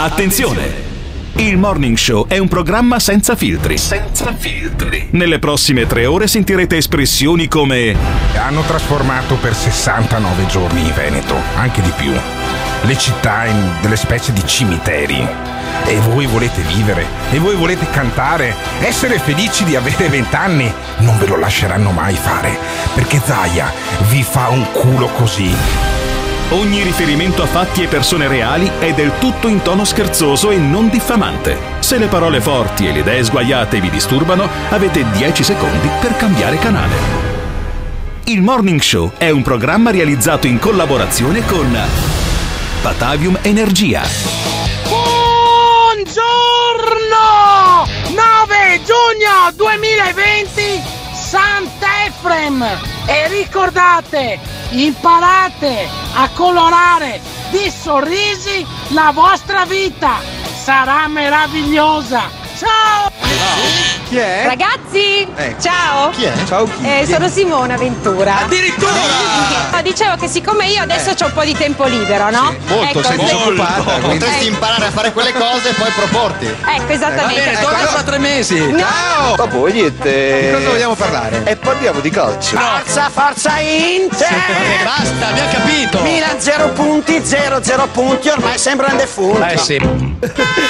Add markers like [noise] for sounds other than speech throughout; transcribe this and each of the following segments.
Attenzione! Il Morning Show è un programma senza filtri. Senza filtri. Nelle prossime tre ore sentirete espressioni come Hanno trasformato per 69 giorni in Veneto, anche di più, le città in delle specie di cimiteri. E voi volete vivere, e voi volete cantare, essere felici di avere vent'anni. Non ve lo lasceranno mai fare, perché Zaya vi fa un culo così. Ogni riferimento a fatti e persone reali è del tutto in tono scherzoso e non diffamante. Se le parole forti e le idee sguaiate vi disturbano, avete 10 secondi per cambiare canale. Il Morning Show è un programma realizzato in collaborazione con Batavium Energia. Buongiorno! 9 giugno 2020 Sant'Efrem e ricordate, imparate a colorare di sorrisi la vostra vita. Sarà meravigliosa. Ciao! Chi è? Ragazzi, Eh. ciao. Chi è? Ciao chi? Eh, Chi è? sono Simona Ventura. Addirittura! No, dicevo che siccome io adesso ho un po' di tempo libero, no? Molto, ecco, sei se- disoccupata. quindi- Potresti imparare a fare quelle cose e poi proporti. Ecco, esattamente. Va bene, Ecco, torna fra tre mesi. No. Ciao! Dopo niente. Di cosa vogliamo parlare? E parliamo di calcio. Forza, forza Inter! Vabbè, basta, abbiamo capito. Milan 0 punti, 0 0 punti, ormai sembra un defunto. Eh sì. [laughs]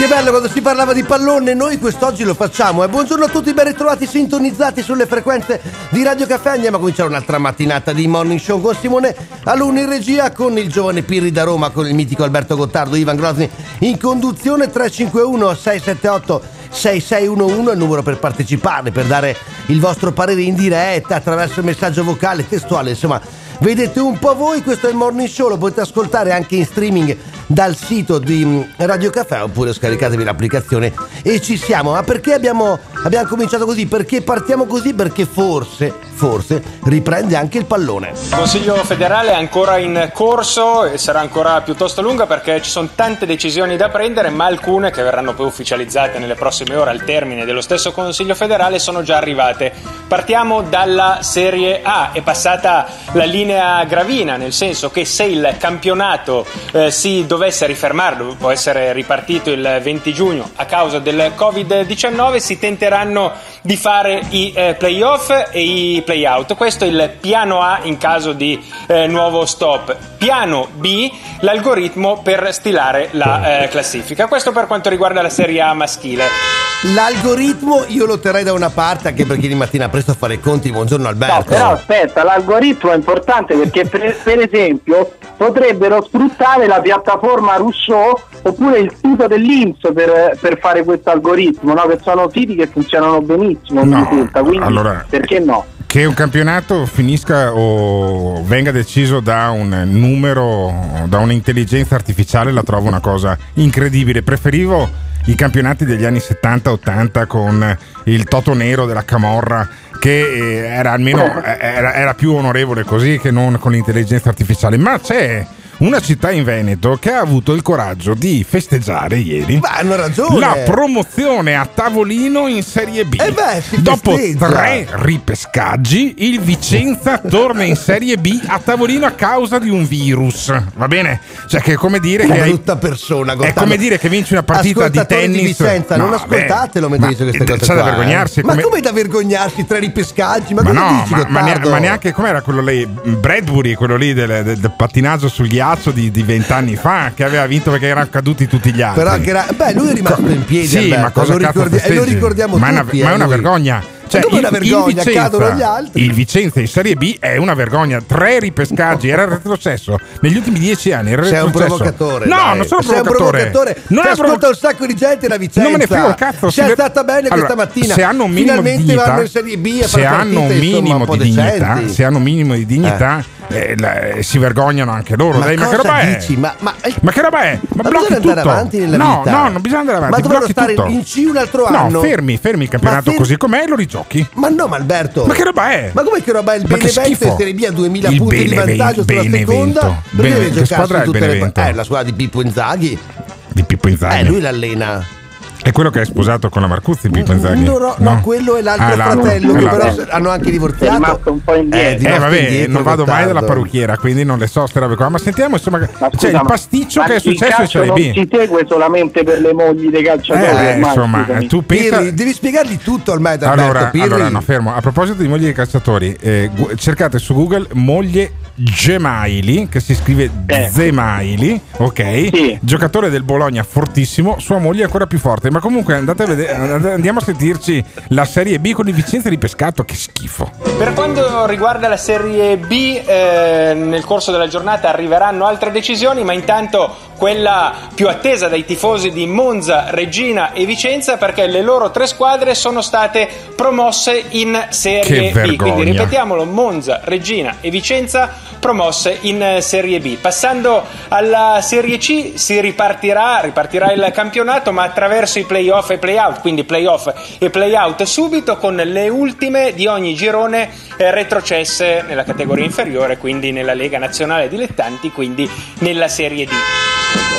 Che bello quando si parlava di pallone, noi quest'oggi lo facciamo. E buongiorno a tutti, ben ritrovati sintonizzati sulle frequenze di Radio Caffè. Andiamo a cominciare un'altra mattinata di Morning Show con Simone Aluni in regia, con il giovane Pirri da Roma, con il mitico Alberto Gottardo, Ivan Grosni in conduzione 351 678 6611 il numero per partecipare, per dare il vostro parere in diretta attraverso il messaggio vocale, testuale, insomma. Vedete un po' voi, questo è il Morning Show, lo potete ascoltare anche in streaming dal sito di mm, Radio Caffè oppure scaricatevi l'applicazione e ci siamo. Ma perché abbiamo, abbiamo cominciato così? Perché partiamo così? Perché forse, forse riprende anche il pallone. Il Consiglio federale è ancora in corso e sarà ancora piuttosto lunga perché ci sono tante decisioni da prendere, ma alcune che verranno poi ufficializzate nelle prossime ore al termine dello stesso Consiglio federale sono già arrivate. Partiamo dalla Serie A, è passata la linea gravina, nel senso che se il campionato eh, si dovesse rifermare, può essere ripartito il 20 giugno a causa del Covid-19, si tenteranno di fare i eh, playoff e i playout. Questo è il piano A in caso di eh, nuovo stop. Piano B, l'algoritmo per stilare la eh, classifica. Questo per quanto riguarda la Serie A maschile. L'algoritmo io lo terrei da una parte anche perché di mattina presto a fare i conti. Buongiorno No, Alberto. però aspetta, l'algoritmo è importante perché per, per esempio potrebbero sfruttare la piattaforma Rousseau oppure il sito dell'Inps per, per fare questo algoritmo, no? che sono siti che funzionano benissimo, mi No, risulta, quindi allora- perché no? Che un campionato finisca o venga deciso da un numero, da un'intelligenza artificiale, la trovo una cosa incredibile. Preferivo i campionati degli anni 70-80 con il Toto Nero della Camorra, che eh, era almeno eh, era, era più onorevole così che non con l'intelligenza artificiale. Ma c'è una città in Veneto che ha avuto il coraggio di festeggiare ieri Ma hanno ragione. la promozione a tavolino in Serie B. Eh beh, si Dopo festeggia. tre ripescaggi, il Vicenza torna in Serie B a tavolino a causa di un virus. Va bene? Cioè, che è come dire Una che. hai- brutta persona. È come dire che vinci una partita di tennis. Vicenza, No, non ascoltatelo mentre Ma dice queste cose. C'è da eh. vergognarsi. Ma come- come da vergognarsi? Tre ripescaggi? Ma, Ma no, dici, ma, ma neanche com'era quello lì, Bradbury, quello lì del, del- del pattinaggio sul ghiaccio di, di vent'anni fa, che aveva vinto perché erano caduti tutti gli altri. Però che era, beh, lui è rimasto in piedi. Sì, Alberto, ma cosa lo, ricordi- e lo ricordiamo ma è una- tutti. ma è eh, una lui. vergogna. Cioè, come il- una vergogna? Vicenza- Cadono gli altri. Il Vicenza in Serie B è una vergogna. Tre ripescaggi, era il retrocesso. Negli ultimi dieci anni era il Sei un retrocesso. provocatore. No, dai. non sono Sei un provocatore. provocatore. Non Ti ascolta provo- un sacco di gente la Vicenza. Non me ne frega un cazzo. Si- stata bene Allora, questa mattina. Se hanno un minimo Finalmente di dignità, vanno in Serie B a se hanno un minimo un di dignità, se hanno un minimo di dignità, eh, la- si vergognano anche loro. Ma Dai, ma che roba è? dici? Ma, ma, Ma che roba è? Ma, Ma blocchi tutto. avanti nella no, vita. no, non bisogna andare avanti. Ma blocchi stare tutto. in C un altro No, anno. fermi, fermi il campionato fer- così com'è e lo rigiochi. Ma no, ma Alberto. Ma che roba è? Ma come che roba è il Benevento in Serie B a 2000 Il punti di Beneve- vantaggio sulla Benevento. seconda? Perché Bene- deve giocarsi è tutte le Benevento? Eh, la squadra di Pippo Inzaghi. Di Pippo Inzaghi. Eh, lui l'allena. È quello che è sposato con la Marcuzzi, Pippo Inzaghi? No, no, no, quello è l'altro Ah, fratello, è che però hanno anche È divorziato. rimasto un po' indietro. Eh, Eh vabbè, indietro, non vado mai dalla parrucchiera, quindi non le so ste robe qua. Ma sentiamo insomma, Ma c'è scusa, il pasticcio ma che è il successo in calcio Serie non B. si segue solamente per le mogli dei calciatori. Eh, ormai, insomma, scusami. tu pensa Pirri, devi spiegargli tutto ormai da Allora, allora, no, fermo. A proposito di moglie di calciatori, eh, gu- cercate su Google moglie Gemaili, che si scrive Eh. Zemaili, ok? Sì. Giocatore del Bologna fortissimo, sua moglie è ancora più forte. Ma comunque andate a vedere, andiamo a sentirci la Serie B con il Vicenza di Pescato, che schifo. Per quanto riguarda la Serie B, eh, nel corso della giornata arriveranno altre decisioni, ma intanto quella più attesa dai tifosi di Monza, Regina e Vicenza, perché le loro tre squadre sono state promosse in Serie B. Quindi ripetiamolo, Monza, Regina e Vicenza promosse in Serie B. Passando alla Serie C si ripartirà, ripartirà il campionato, ma attraverso i playoff e playout, quindi playoff e playout subito con le ultime di ogni girone eh, retrocesse nella categoria inferiore, quindi nella Lega Nazionale Dilettanti, quindi nella Serie D.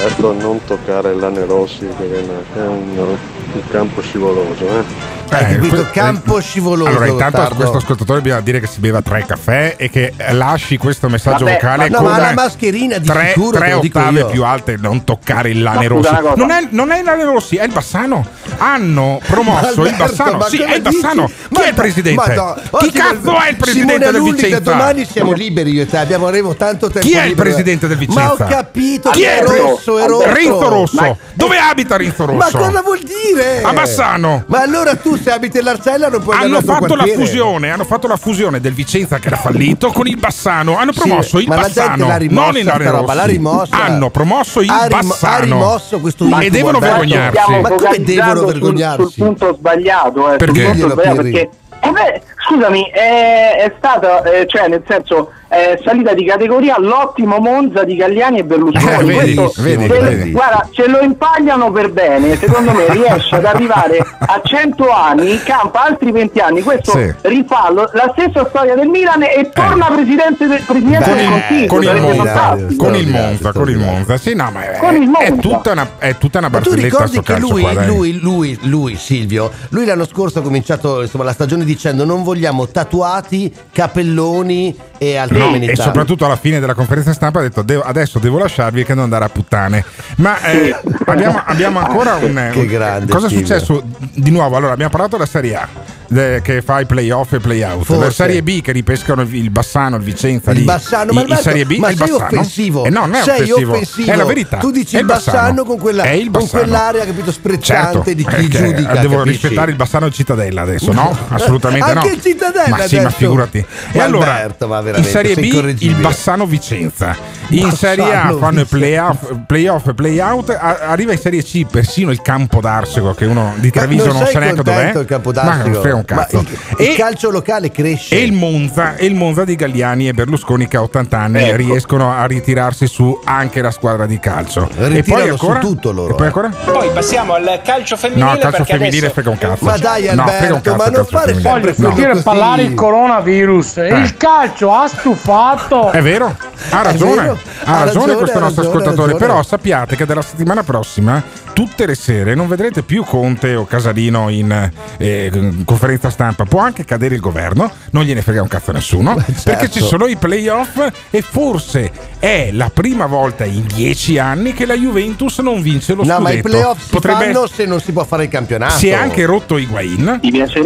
Ecco, non toccare l'ane rossi perché è un, un campo scivoloso, eh. Hai capito? que- Campo scivoloso, Allora, intanto a Gottardo. questo ascoltatore bisogna dire che si beva tre caffè e che lasci questo messaggio Vabbè, vocale ma- no, con ma la mascherina di tre, sicuro, tre ottave io. più alte, non toccare il lane Ma rosso. Non è, non è il lane rossi, è il Bassano. Hanno promosso il Alberto, Bassano. ma Sì, è il Bassano. dici? Chi è il Ma- presidente? ma no, Chi cazzo è il presidente Simone del Vicenza? domani siamo liberi io e te, abbiamo avremo tanto tempo Chi è il presidente del Vicenza? Ma ho capito, Chi è il rosso. Rinzo Rosso. Ma- Dove abita Rinzo Ma Rosso? cosa vuol dire? A Bassano. Ma allora tu se abiti in Larcella non puoi andare Hanno tuo fatto la fusione, hanno fatto la fusione del Vicenza che era fallito con il Bassano. Hanno promosso il ma la gente Bassano, l'ha rimossa non il roba, l'ha rimossa. Hanno promosso il Ha rim- Bassano. ha rimosso questo e incubo, devono Alberto. vergognarsi. Ma come devono sul- vergognarsi? Sul, punto sbagliato, eh, Perché? sul punto sbagliato perché eh beh, scusami, è, è stata, eh, cioè nel senso, è salita di categoria l'ottimo Monza di Galliani e Berlusconi. Eh, vedi, Questo, vedi, se- vedi. Guarda, se lo impagliano per bene, secondo me riesce ad arrivare a 100 anni, campa altri 20 anni. Questo Sì. rifà lo- la stessa storia del Milan e torna presidente del, presidente Beh, del Consiglio. con il Monza, con il Monza, con il straordinario. Monza. Sì, no, ma è, Con il è tutta una, è tutta una tu ricordi che lui, qua, lui, lui, lui, Silvio, lui l'anno scorso ha cominciato insomma, la stagione dicendo non vogliamo tatuati, capelloni e altre No, e soprattutto alla fine della conferenza stampa ha detto "Devo- adesso devo lasciarvi che non andare a puttane. Ma eh, abbiamo, abbiamo ancora un, Che un- grande, cosa è successo di nuovo? Allora abbiamo parlato della Serie A che fa i playoff e playout Forse. la Serie B che ripescano il, il Bassano il Vicenza il lì, Bassano, i- ma in Alberto, Serie B ma è il sei Bassano offensivo. Eh no, non è sei offensivo, offensivo. è la verità Tu dici il Bassano con quella- il con Bassano. quell'area, capito, sprezzante Certo, di chi giudica, devo capisci? rispettare il Bassano e Cittadella adesso no? [laughs] assolutamente Anche no il Cittadella ma sì ma adesso. figurati e Ma allora Alberto, ma in Serie B il. Bassano Vicenza in Bassano Serie A fanno i playoff, playoff e playout arriva in Serie C persino il Campo d'Arsego che uno di Ma Treviso non, sei sa neanche dov'è il ma Campodarsego? non frega un cazzo il, e, il calcio locale cresce. e il Monza e il Monza di Galliani e Berlusconi che a 80 anni Ecco. riescono a ritirarsi su anche la squadra di calcio e poi ancora su tutto loro, e poi eh. ancora Poi passiamo al calcio femminile no il calcio femminile adesso frega un cazzo Ma dai, no, frega un Alberto, cazzo ma non fare sempre No. Sentire così. parlare il coronavirus. Eh. Il calcio ha stufato. È vero, ha ragione, vero, ha ha ragione ragione, questo ha nostro ragione, ascoltatore. Però sappiate che dalla settimana prossima, tutte le sere, non vedrete più Conte o Casalino in eh, conferenza stampa. Può anche cadere il governo, non gliene frega un cazzo a nessuno, [laughs] certo. perché ci sono i playoff e forse è la prima volta in dieci anni che la Juventus non vince lo No, scudetto. ma i playoff si Potrebbe- fanno se non si può fare il campionato. si è anche rotto Higuain.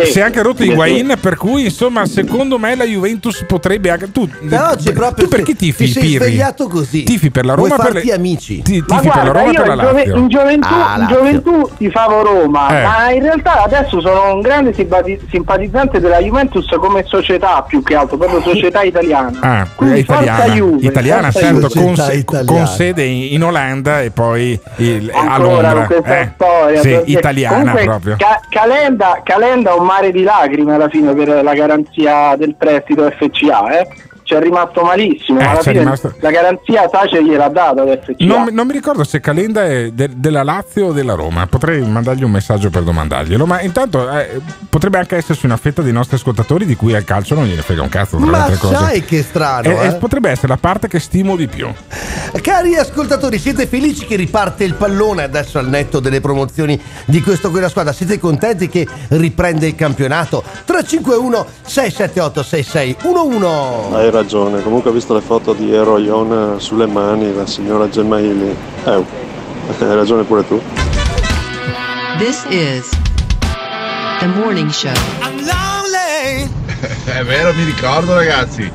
Si è anche rotto Higuain, per cui insomma, secondo me la Juventus potrebbe anche. Tu, No, c'è proprio tu perché tifi ti sei Pirri? svegliato così. Tifi per la Vuoi Roma per farti le- amici? Ti, Ma tifi per la guarda, Roma per la in, Lazio. in gioventù, Lazio. gioventù tifavo Roma, Eh. ma in realtà adesso sono un grande simpati- simpatizzante della Juventus come società più che altro, proprio società italiana. Ah, Quindi italiana, Juve, italiana certo, con, italiana. con sede in, Olanda e poi il- a Ancora Londra. eh. storia Sì, italiana comunque proprio. Ca- Calenda, Calenda un mare di lacrime alla fine per la garanzia del prestito FCA eh? Ci è rimasto malissimo. Eh, ma alla fine rimasto- la garanzia Sace gliel'ha data Non, non mi ricordo se Calenda è de- della Lazio o della Roma. Potrei mandargli un messaggio per domandarglielo. Ma intanto eh, potrebbe anche esserci una fetta dei nostri ascoltatori di cui al calcio non gliene frega un cazzo. tra Ma sai che strano, E- e eh? potrebbe essere la parte che stimo di più. Cari ascoltatori, siete felici che riparte il pallone adesso al netto delle promozioni di questo quella squadra? Siete contenti che riprende il campionato? 351 678 6611 Hai ragione, comunque ho visto le foto di Ero Iona sulle mani, la signora Gemma Ili. Eh, hai ragione pure tu. This is the morning show. [laughs] È vero, mi ricordo ragazzi.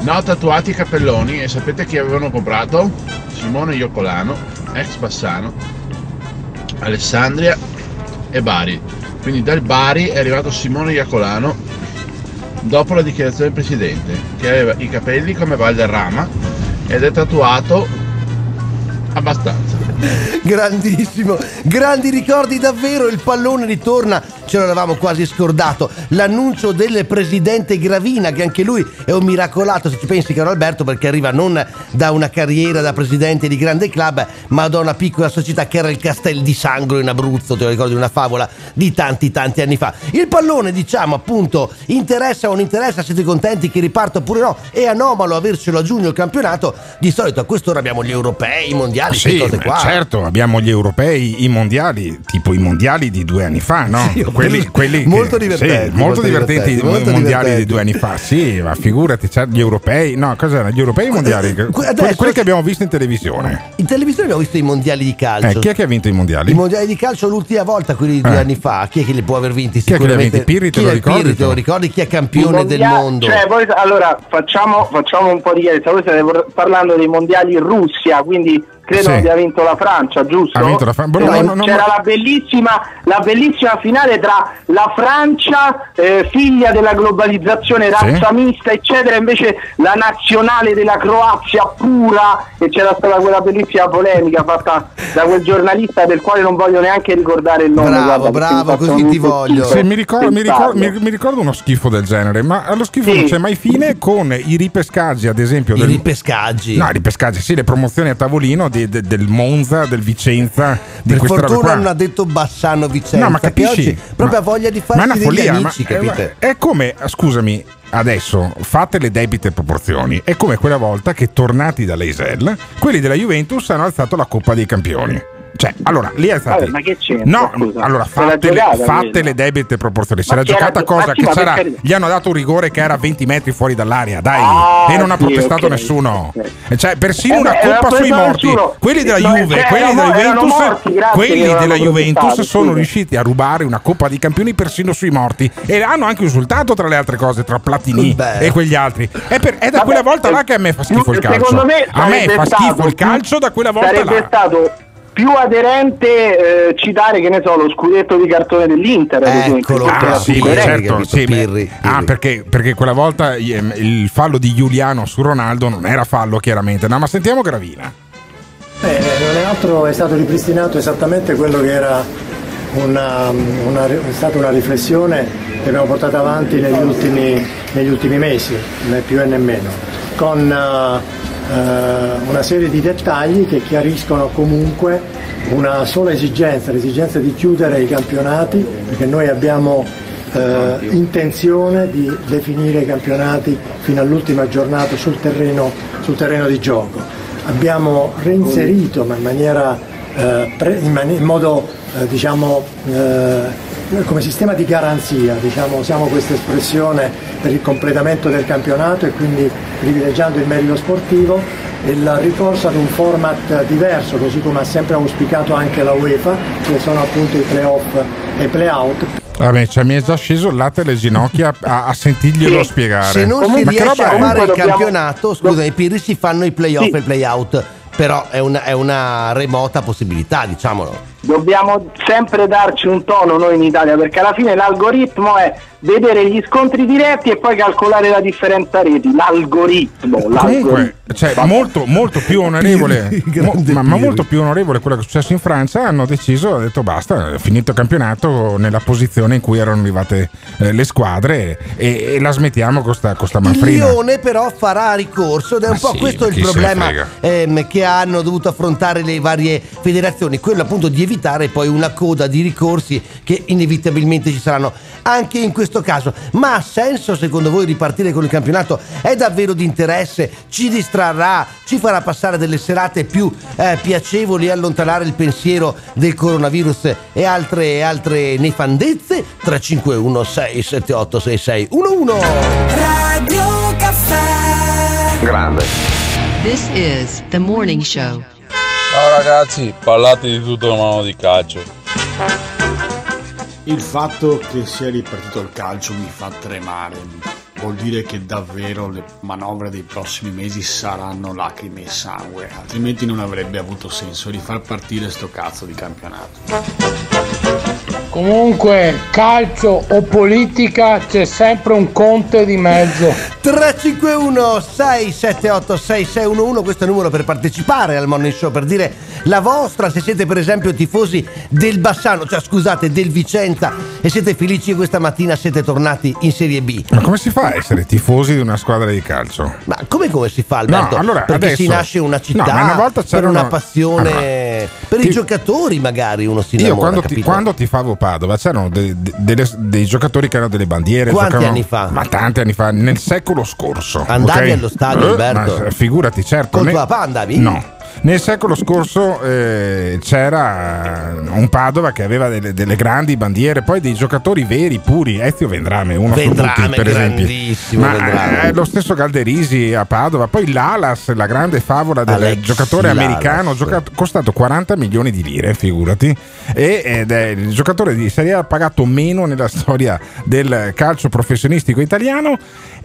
No, tatuati i cappelloni e sapete chi avevano comprato? Simone Iocolano, ex Bassano, Alessandria e Bari. Quindi dal Bari è arrivato Simone Iacolano dopo la dichiarazione del presidente, che aveva i capelli come Valderrama ed è tatuato abbastanza. Grandissimo, grandi ricordi davvero, il pallone ritorna, ce l'avevamo quasi scordato, l'annuncio del presidente Gravina che anche lui è un miracolato se ci pensi caro Alberto perché arriva non da una carriera da presidente di grande club ma da una piccola società che era il Castel di Sangro in Abruzzo, te lo ricordi una favola di tanti tanti anni fa. Il pallone diciamo appunto interessa o non interessa, siete contenti che riparta oppure no? È anomalo avercelo a giugno il campionato, di solito a quest'ora abbiamo gli europei, i mondiali, queste Sì, cose qua. certo, abbiamo gli europei, i mondiali, tipo i mondiali di due anni fa, no? [laughs] Sì, quelli, molto- quelli che- molto divertenti, sì, molto, molto divertenti i mondiali divertenti. di due anni fa. Sì, ma figurati, c'erano gli europei, no, cos'erano? Gli europei mondiali? que- quelli, adesso- quelli che abbiamo visto in televisione. In televisione abbiamo visto i mondiali di calcio. Eh, chi è che ha vinto i mondiali? I mondiali di calcio l'ultima volta, quelli di due Eh. anni fa, chi è che li può aver vinti? Chi è che li ha vinti? Sicuramente- Pirri, te chi lo è ricordi Pirri, te lo ricordi chi è campione del mondiali- mondo? Cioè, voi- allora facciamo, facciamo un po' di chiarezza. Voi state parlando dei mondiali in Russia, quindi credo Sì. abbia vinto la Francia, giusto? Ha vinto la Fran- Eh, no, no, no, C'era la, bellissima, la bellissima finale tra la Francia, eh, figlia della globalizzazione, razza mista, eccetera, invece la nazionale della Croazia pura, e c'era stata quella bellissima polemica fatta da quel giornalista del quale non voglio neanche ricordare il nome. Bravo, guarda, bravo, così ti voglio. Sì, mi, ricordo, mi, ricordo, mi- mi ricordo uno schifo del genere, ma allo schifo Sì. non c'è mai fine con i ripescaggi, ad esempio. I del- ripescaggi. No, i ripescaggi, sì, le promozioni a tavolino di- de- del Monza, del Vicenza, di per fortuna non ha detto Bassano Vicenza, No, ma capisci? proprio Ma- ha voglia di ma è una farsi follia, amici, ma- capite? ma- È come, scusami, adesso fate le debite proporzioni. È come quella volta che tornati dall'Eisel, quelli della Juventus hanno alzato la Coppa dei Campioni. Cioè, allora, lì alzati. Vabbè, ma che c'entra, No, scusa? allora fate, le, quella. le debite proporzioni. Chi era- giocata ma cosa sì, che sarà? per. Gli hanno dato un rigore che era a 20 metri fuori dall'area, dai, Ah, e non ha sì, protestato ok, nessuno. ok. Cioè, persino Eh, una beh, era coppa sui morti. nessuno. Quelli della No, Juve, cioè, quelli della Juventus, morti, quelli della Juventus sono scusa. riusciti a rubare una Coppa dei Campioni persino sui morti e hanno anche insultato tra le altre cose tra Platini Beh. e quegli altri. È, per- è da Vabbè, quella volta là eh, che a me fa schifo il calcio. Secondo me a me fa schifo stato il calcio da quella volta sarebbe là. Più aderente eh, citare che ne so lo scudetto di cartone dell'Inter Eccolo era Ah, sì, Pirri, certo, capito? sì, beh, Pirri, ah, Pirri. perché, perché quella volta ehm, il fallo di Giuliano su Ronaldo non era fallo, chiaramente. No, ma sentiamo Gravina. Eh, non è altro, è stato ripristinato esattamente quello che era una, una- è stata una riflessione che abbiamo portato avanti negli ultimi, negli ultimi mesi, né più e nemmeno, con eh, eh, una serie di dettagli che chiariscono comunque una sola esigenza, l'esigenza di chiudere i campionati, perché noi abbiamo eh, intenzione di definire i campionati fino all'ultima giornata sul terreno, sul terreno di gioco. Abbiamo reinserito ma in maniera eh, pre- in, mani- in modo eh, diciamo come sistema di garanzia, diciamo, usiamo questa espressione per il completamento del campionato e quindi privilegiando il merito sportivo il ricorso ad un format diverso, così come ha sempre auspicato anche la UEFA, che sono appunto i playoff e i playout. Vabbè, cioè, mi è già sceso il latte alle ginocchia [laughs] a, a sentirglielo Sì. spiegare. Se non si ma che riesce a fare il Comunque dobbiamo- campionato, scusami, Pirri si fanno i playoff Sì. e i playout, però è una, è una remota possibilità, diciamolo. Dobbiamo sempre darci un tono noi in Italia perché alla fine l'algoritmo è vedere gli scontri diretti e poi calcolare la differenza reti. L'algoritmo. Comunque, l'algoritmo. cioè, molto, molto più [laughs] onorevole, mo- ma, ma molto più onorevole quello che è successo in Francia. Hanno deciso, hanno detto basta, è finito il campionato nella posizione in cui erano arrivate eh, le squadre e, e la smettiamo con sta, con sta manfrina. Lione però farà ricorso ed è un Ma po' sì, questo il problema ehm, che hanno dovuto affrontare le varie federazioni, quello appunto di evitare poi una coda di ricorsi che inevitabilmente ci saranno anche in questo caso. Ma ha senso secondo voi ripartire con il campionato? È davvero di interesse? Ci distrarrà? Ci farà passare delle serate più eh, piacevoli e allontanare il pensiero del coronavirus e altre, altre nefandezze? 351 678 6611 Radio Caffè. Grande. This is the morning show. Ciao ragazzi, parlate di tutto ma non di calcio. Il fatto che sia ripartito il calcio mi fa tremare. Vuol dire che davvero le manovre dei prossimi mesi saranno lacrime e sangue, altrimenti non avrebbe avuto senso rifar partire sto cazzo di campionato. Comunque, calcio o politica c'è sempre un conte di mezzo. 351 678 6611 questo è il numero per partecipare al Morning Show per dire la vostra se siete per esempio tifosi del Bassano cioè scusate del Vicenza e siete felici che questa mattina siete tornati in Serie B Ma come si fa a essere tifosi di una squadra di calcio? ma come come si fa Alberto? No, allora, perché adesso- si nasce una città No, ma una volta per c'erano- una passione per i Ti- giocatori magari uno si Io innamora quando, ti, quando tifavo Padova c'erano de- de- delle- dei giocatori che erano delle bandiere. Quanti giocavano- anni fa? Ma tanti anni fa, nel secolo scorso. Andavi ok? allo stadio, Eh, Alberto? figurati, certo. Col ne- tuo papà andavi? No. Nel secolo scorso eh, c'era un Padova che aveva delle, delle grandi bandiere, poi dei giocatori veri, puri. Ezio Vendrame, uno Vendrame, tutti, per esempio. Ma Vendrame. eh, lo stesso Galderisi a Padova, poi l'Alas, la grande favola del Alex giocatore Lalas. americano, giocato- costato 40 milioni di lire, figurati, e- ed è il giocatore di Serie A pagato meno nella storia del calcio professionistico italiano.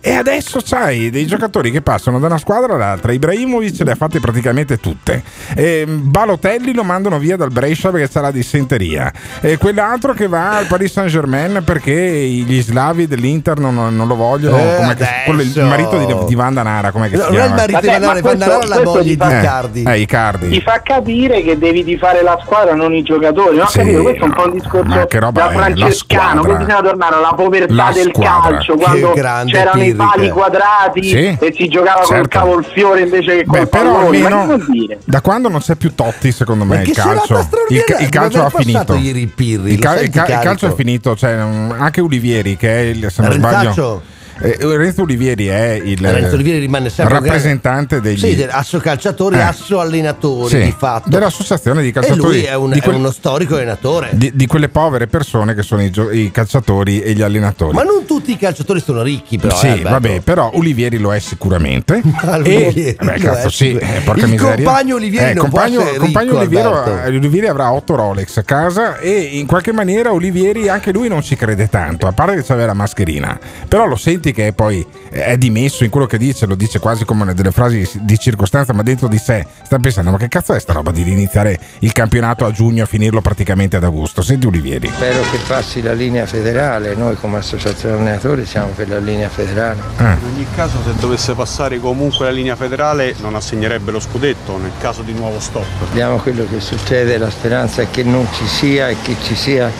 E adesso c'hai dei giocatori che passano da una squadra all'altra. Ibrahimovic le ha fatte praticamente tutte. E Balotelli lo mandano via dal Brescia perché c'ha la dissenteria. E quell'altro che va al Paris Saint Germain perché gli slavi dell'Inter non, non lo vogliono. Eh, che- quello- il marito di, di Vanda Nara, com'è che No, si non è chiama? il marito di Vabbè, Van Dare, ma Van Dare questo- la moglie ti di fa- Icardi Eh, Icardi. Ti fa capire che devi tifare la squadra, non i giocatori. No? Sì, Capito? Questo è un po' un ma discorso che roba da francescano. bisogna tornare alla povertà La del squadra. calcio, Che quando grande c'erano i Pirri pali quadrati Sì, e si giocava col certo. cavolfiore invece che col Beh, però pallone. Ma almeno che vuol dire? da quando non c'è più Totti, secondo me, il calcio. Il, il calcio ha finito. ieri Pirri? Il, Lo ca- senti il ca- il calcio è finito. Cioè, um, anche Olivieri, che è il se non sbaglio. Eh, Renzo Olivieri è il Renzo Olivieri rimane sempre rappresentante degli. Sì, asso calciatori, Eh. asso allenatori Sì, di fatto. dell'associazione di E calciatori. lui è, un- di, è quel- uno storico allenatore. di- di quelle povere persone che sono i, gio- i calciatori e gli allenatori. Ma non tutti i calciatori sono ricchi, però. sì, eh, vabbè, però Olivieri lo è sicuramente. [laughs] Ma e, Olivieri beh, cazzo, è sì, eh, porca Il miseria. compagno Olivieri Eh, non può compagno, essere compagno eh, Olivieri avrà 8 Rolex a casa e in qualche maniera Olivieri anche lui non ci crede tanto, a parte che c'aveva la mascherina. Però lo senti che poi è dimesso in quello che dice, lo dice quasi come delle frasi di circostanza, ma dentro di sé sta pensando: ma che cazzo è sta roba di iniziare il campionato a giugno e finirlo praticamente ad agosto? Senti Olivieri. Spero che passi la linea federale, noi come associazione allenatori siamo per la linea federale. Eh. In ogni caso se dovesse passare comunque la linea federale non assegnerebbe lo scudetto nel caso di nuovo stop. Vediamo quello che succede, la speranza è che non ci sia e che ci sia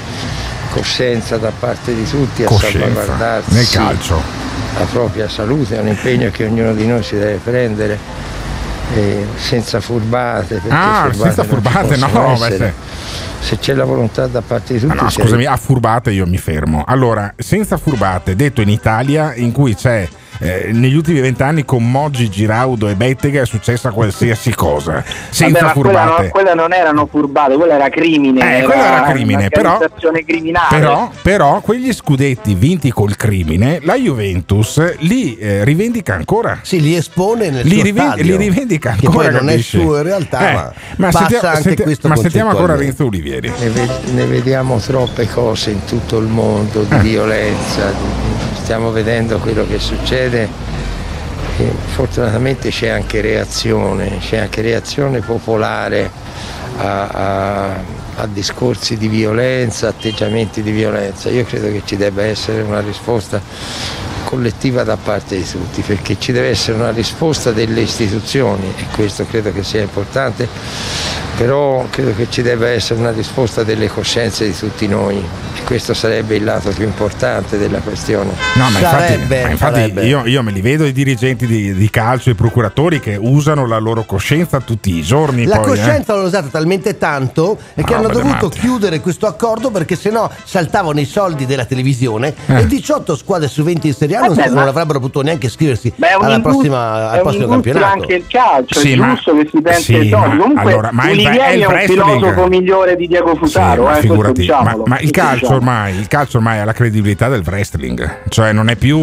coscienza da parte di tutti a Coscienza salvaguardarsi nel calcio. La propria salute, è un impegno che ognuno di noi si deve prendere eh, senza furbate. Ah, senza non ci furbate, no, essere. Se c'è la volontà da parte di tutti, Ah, no, si scusami, a furbate io mi fermo. Allora, senza furbate, detto in Italia, in cui c'è eh, negli ultimi vent'anni con Moggi, Giraudo e Bettega è successa qualsiasi cosa. Senza Vabbè, ma quella, furbate. non- erano furbate, quella era crimine. Eh, quella era crimine, però-. Però, però quegli scudetti vinti col crimine, la Juventus li eh, rivendica ancora. Sì, li espone nel Li, suo riven- stadio, li rivendica che ancora. poi non capisci? è suo in realtà, Eh, ma, sentiamo- anche senti- questo ma sentiamo ancora. Renzo Olivieri. Ne, ve- ne vediamo troppe cose in tutto il mondo di [laughs] violenza, di- stiamo vedendo quello che succede e fortunatamente c'è anche reazione, c'è anche reazione popolare a, a- a discorsi di violenza, atteggiamenti di violenza. Io credo che ci debba essere una risposta collettiva da parte di tutti, perché ci deve essere una risposta delle istituzioni e questo credo che sia importante, però credo che ci debba essere una risposta delle coscienze di tutti noi e questo sarebbe il lato più importante della questione. No, ma infatti, Sarebbe, ma infatti io, io me li vedo i dirigenti di, di calcio, i procuratori che usano la loro coscienza tutti i giorni. La poi, eh. coscienza l'hanno usata talmente tanto e che Ma hanno dovuto matti. chiudere questo accordo perché sennò saltavano i soldi della televisione Eh. e 18 squadre su 20 in Serie A non, Vabbè, non ma- avrebbero potuto neanche iscriversi Beh, alla prossima, al prossimo campionato. anche il calcio, Sì, è ma- giusto che si pensi sì, ai soldi. ma Comunque allora, ma il- è il è un filosofo migliore di Diego Sì, Futaro, ma eh, figurati, ma, ma il, calcio ormai, il calcio ormai ha la credibilità del wrestling, cioè non è più.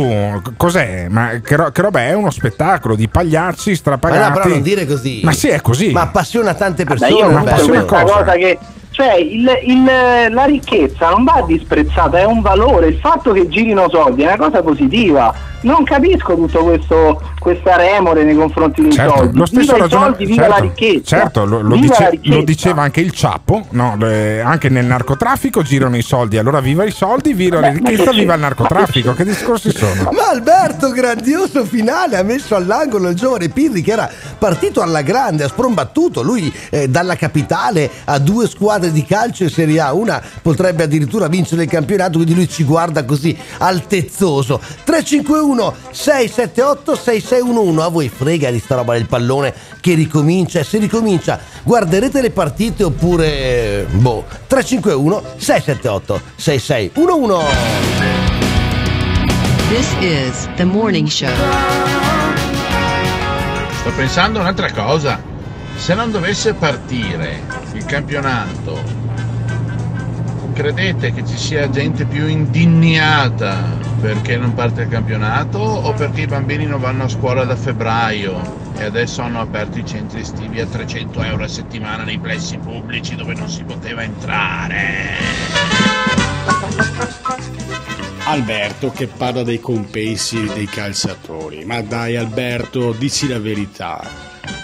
Cos'è? Ma che, ro- che roba è? Uno spettacolo di pagliacci Ma strapagati. no, però non dire così. Ma sì, è così. Ma appassiona tante Vabbè, persone. io ma appassiona Alberto. questa cosa? cosa che cioè il, il- la ricchezza non va disprezzata, è un valore, il fatto che girino soldi è una cosa positiva. Non capisco tutto questo questa remore nei confronti dei Certo, soldi. lo stesso viva i ragiona- soldi, viva certo, la ricchezza. Certo, lo, lo dice- la ricchezza. lo diceva anche il Ciappo, no, le- anche nel narcotraffico girano i soldi, allora viva i soldi, viva la Beh, ricchezza, che viva il narcotraffico, che discorsi [laughs] sono? Ma Alberto, grandioso finale, ha messo all'angolo il giovane Pirri che era partito alla grande, ha sprombattuto. Lui eh, dalla capitale a due squadre di calcio in Serie A, una potrebbe addirittura vincere il campionato, quindi lui ci guarda così altezzoso. 351 678 6611, a voi frega di sta roba del pallone che ricomincia e se ricomincia guarderete le partite oppure boh 351 678 6611 This is the morning show. Sto pensando a un'altra cosa. Se non dovesse partire il campionato, credete che ci sia gente più indignata perché non parte il campionato o perché i bambini non vanno a scuola da febbraio e adesso hanno aperto i centri estivi a 300 euro a settimana nei plessi pubblici dove non si poteva entrare? Alberto che parla dei compensi dei calciatori. Ma dai Alberto, dici la verità.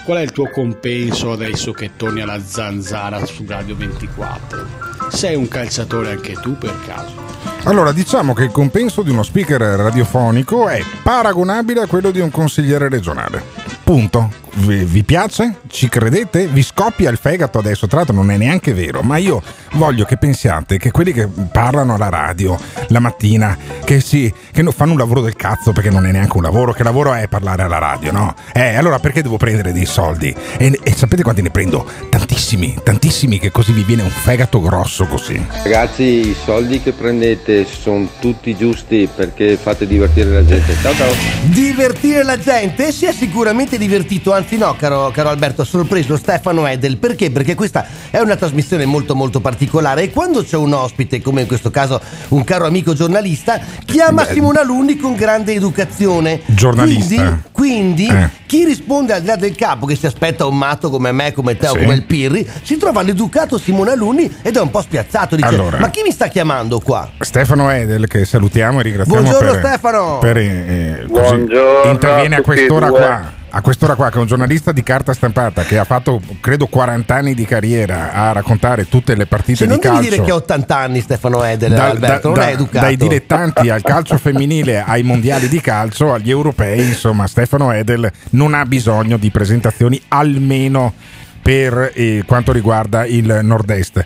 Qual è il tuo compenso adesso che torni alla zanzara su Radio 24? Sei un calciatore anche tu per caso? Allora, diciamo che il compenso di uno speaker radiofonico è paragonabile a quello di un consigliere regionale. Punto. Vi, vi piace? Ci credete? Vi scoppia il fegato adesso? Tra l'altro non è neanche vero, ma io voglio che pensiate che quelli che parlano alla radio la mattina, che sì, che non fanno un lavoro del cazzo perché non è neanche un lavoro, che lavoro è parlare alla radio, no? Eh, allora perché devo prendere dei soldi? E, e sapete quanti ne prendo? Tantissimi, tantissimi che così vi viene un fegato grosso così. Ragazzi, i soldi che prendete sono tutti giusti perché fate divertire la gente. Ciao ciao. Divertire la gente si è sicuramente divertito, anzi no, caro, caro Alberto, ha sorpreso Stefano Edel. Perché? Perché questa è una trasmissione molto molto particolare e quando c'è un ospite, come in questo caso un caro amico giornalista, chiama Beh. Simone Alunni con grande educazione. Giornalista. Quindi, quindi Eh. chi risponde al di là del capo, che si aspetta un matto come me, come te o Sì. come il Pirri, si trova l'educato Simone Alunni ed è un po' spiazzato. Dice, Allora. ma chi mi sta chiamando qua? Stefano Edel che salutiamo e ringraziamo Buongiorno, per, Stefano. per, eh, così, Buongiorno interviene a quest'ora due. qua a quest'ora qua che è un giornalista di carta stampata che ha fatto credo 40 anni di carriera a raccontare tutte le partite Sì, di non devi calcio. dire che ha 80 anni Stefano Edel, Da- Alberto, da- da- dai dilettanti al calcio femminile ai mondiali di calcio agli europei insomma Stefano Edel non ha bisogno di presentazioni almeno per eh, quanto riguarda il nord-est.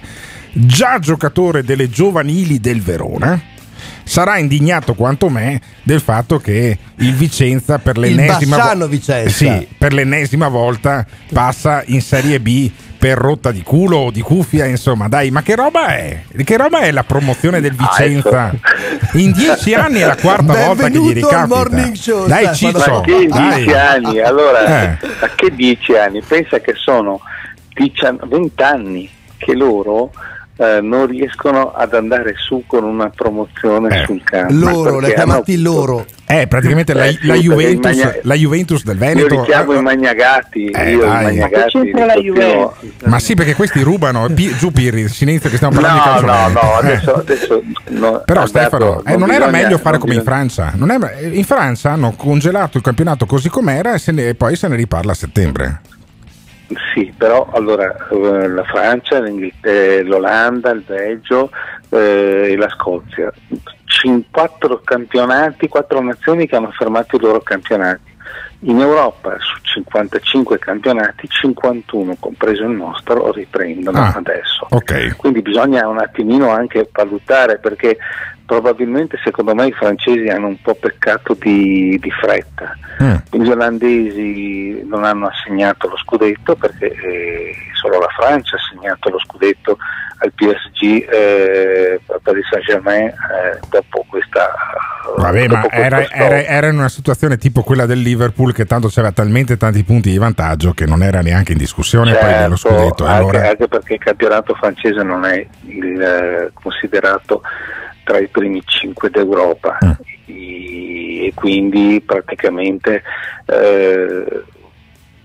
Già giocatore delle giovanili del Verona sarà indignato quanto me del fatto che il Vicenza per l'ennesima Bassano Vicenza. sì, per l'ennesima volta passa in Serie B per rotta di culo o di cuffia, insomma, dai, ma che roba è? Che roba è la promozione del Vicenza? In dieci anni è la quarta volta che gli ricapita. Morning Show, Dai. Ciccio, Ma che dai. dieci anni? Allora, Eh. a che dieci anni? Pensa che sono 20 anni che loro eh, non riescono ad andare su con una promozione sul campo. Loro, le chiamati loro. Eh, praticamente la, Eh, sì, la Juventus, Magna- la Juventus del Io Veneto. li chiamo eh, i magnagati, eh, io i magnagati Ma continuo- Ma sì, perché questi rubano. Pi- giù Pirri, silenzio che stiamo No, parlando di no, calcio. no, Eh. adesso, adesso no, Però Stefano, eh, non, era bisogna- meglio fare non come in bisogna- Francia? Non è- in Francia hanno congelato il campionato così com'era e, se ne- e poi se ne riparla a settembre. Sì, però allora eh, la Francia, l'Inghilterra, l'Olanda, il Belgio eh, e la Scozia, quattro campionati, quattro nazioni che hanno fermato i loro campionati. In Europa su 55 campionati, 51, compreso il nostro, riprendono Ah, adesso. Ok. Quindi bisogna un attimino anche valutare perché probabilmente secondo me i francesi hanno un po' peccato di, di fretta. Mm. Gli olandesi non hanno assegnato lo scudetto perché eh, solo la Francia ha assegnato lo scudetto al PSG eh, Paris Saint Germain dopo questa Vabbè, ma dopo questo era, era- era in una situazione tipo quella del Liverpool che tanto c'era talmente tanti punti di vantaggio che non era neanche in discussione poi dello Certo, scudetto. Anche, allora, anche perché il campionato francese non è il, eh, considerato tra i primi cinque d'Europa Mm. I- e quindi praticamente eh,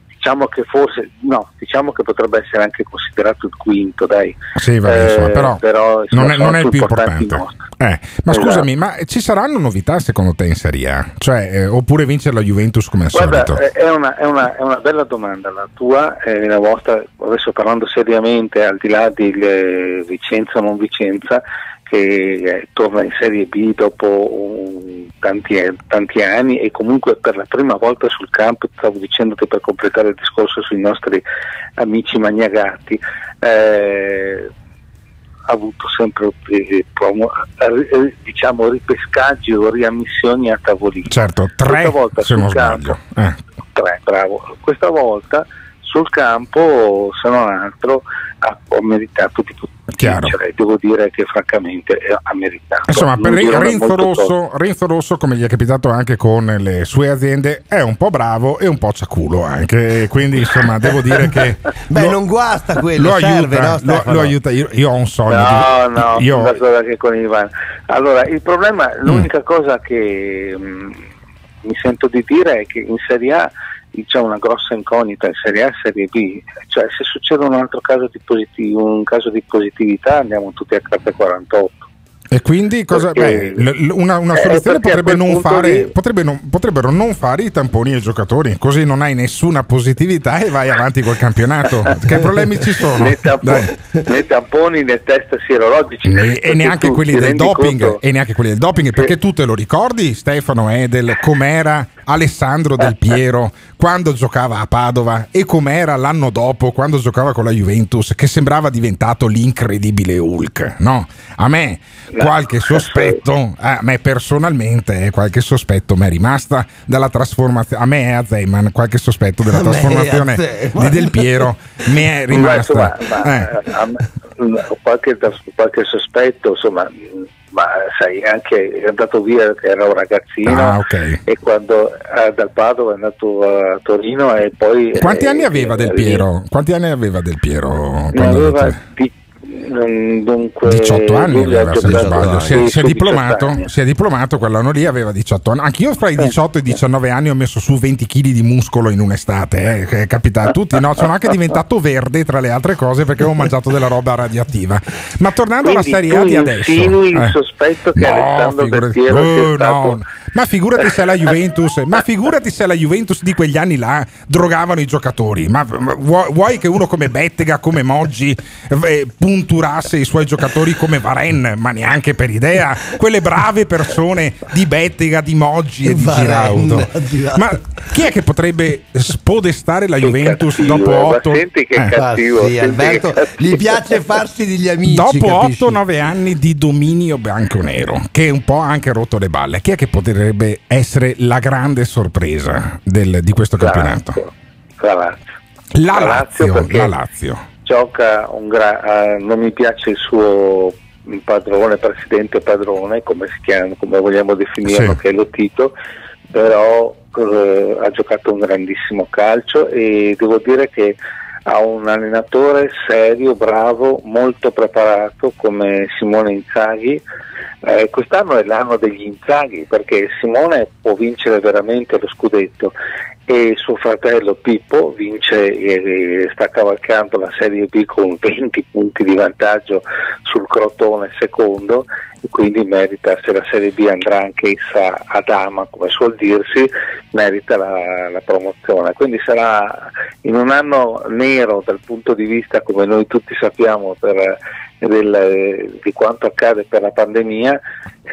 diciamo che forse no, diciamo che potrebbe essere anche considerato il quinto, dai. sì, vabbè, insomma, Eh, però, però, insomma, non, è, non è il più importante. Eh, ma Esatto. scusami, ma ci saranno novità secondo te in Serie A? Cioè, eh, oppure vincere la Juventus come al Guarda, solito? eh, è una, è, una, è una bella domanda la tua e la vostra, adesso parlando seriamente, al di là di Vicenza o non Vicenza, che eh, torna in Serie B dopo tanti, tanti anni e comunque per la prima volta sul campo, stavo dicendoti per completare il discorso sui nostri amici magnagati, eh, ha avuto sempre eh, eh, diciamo ripescaggi o riammissioni a tavolino. Certo, tre Questa volta se non sul campo, sbaglio. Eh. tre, bravo. Questa volta sul campo, se non altro, ha, ha meritato di Chiaro. vincere. Devo dire che francamente ha meritato. Insomma, per Renzo Rosso, Renzo Rosso, come gli è capitato anche con le sue aziende, è un po' bravo e un po' ciaculo anche. Quindi, insomma, devo dire che. [laughs] Beh, lo- non guasta quello, lo serve, aiuta, no, lo, lo aiuta. Io, io ho un sogno. No, di- no, io- sono d'accordo anche con Ivan. Allora, il problema, Mm. l'unica cosa che mh, mi sento di dire è che in Serie A c'è una grossa incognita, in Serie A e Serie B, cioè se succede un altro caso di, positivo, un caso di positività andiamo tutti a classe 48. E quindi cosa, Perché- beh, una, una Eh, soluzione potrebbe, non fare, lì- potrebbe non- potrebbero non fare i tamponi ai giocatori, così non hai nessuna positività e vai avanti col campionato. [laughs] che problemi ci sono? Né, tampo- né tamponi né test sierologici. E, Perché e neanche tu quelli del doping, conto- e neanche quelli del doping, perché tu te lo ricordi, Stefano Edel, com'era Alessandro Del Piero quando giocava a Padova e com'era l'anno dopo quando giocava con la Juventus, che sembrava diventato l'incredibile Hulk. No, a me qualche sospetto, [laughs] a me personalmente, eh, qualche sospetto mi è rimasta dalla trasformazione. A me e a Zeman, qualche sospetto della trasformazione di Del Piero mi è [laughs] rimasta. insomma, ma, Eh. a me- ho qualche, qualche sospetto, insomma, ma sai, anche è andato via che era un ragazzino Ah, ok. e quando eh, dal Padova è andato a Torino e poi... Quanti eh, anni aveva Del eh, Piero? Quanti anni aveva Del Piero? Ne aveva mm, dunque, 18 anni aveva, se non sbaglio. Si è, si è diplomato, 18 anni. si è diplomato quell'anno lì, aveva 18 anni. Anch'io fra i 18 e i 19 anni ho messo su 20 kg di muscolo in un'estate, eh, capita a tutti. No, sono anche diventato verde tra le altre cose perché ho mangiato della roba radioattiva. Ma tornando alla Quindi Serie A di adesso, il eh. sospetto che No, Alessandro figurati- Oh, no. Ma figurati se la Juventus, ma figurati se la Juventus di quegli anni là drogavano i giocatori. Ma, ma vuoi, vuoi che uno come Bettega, come Moggi, eh, punturasse i suoi giocatori come Varen? Ma neanche per idea. Quelle brave persone di Bettega, di Moggi e di Varenne, Giraudo. Ma chi è che potrebbe spodestare la Juventus cattivo, dopo ma 8 senti che cattivo, Ah, sì, Alberto, gli piace farsi degli amici. Dopo capisci? 8-9 anni di dominio bianco-nero, che un po' ha anche rotto le balle, chi è che potrebbe essere la grande sorpresa del- di questo campionato? La Lazio. La La Lazio la Lazio. Gioca un gra- eh, non mi piace il suo padrone, presidente padrone, come si chiama, come vogliamo definirlo, Sì. che è Lotito, però eh, ha giocato un grandissimo calcio e devo dire che ha un allenatore serio, bravo, molto preparato come Simone Inzaghi. Eh, quest'anno è l'anno degli Inzaghi perché Simone può vincere veramente lo scudetto e suo fratello Pippo vince e sta cavalcando la Serie B con 20 punti di vantaggio sul Crotone secondo e quindi merita, se la Serie B andrà anch'essa a dama, come suol dirsi, merita la, la promozione. Quindi sarà in un anno nero dal punto di vista, come noi tutti sappiamo, per, del- di quanto accade per la pandemia,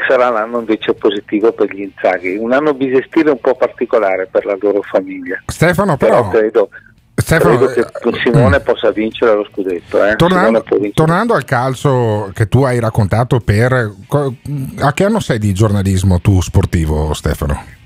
sarà un anno invece positivo per gli Inzaghi, un anno bisestile un po' particolare per la loro famiglia. Stefano, però, credo, Stefano, credo che Simone possa vincere lo scudetto. Eh? Tornando, tornando al calcio che tu hai raccontato per... A che anno sei di giornalismo tu sportivo, Stefano?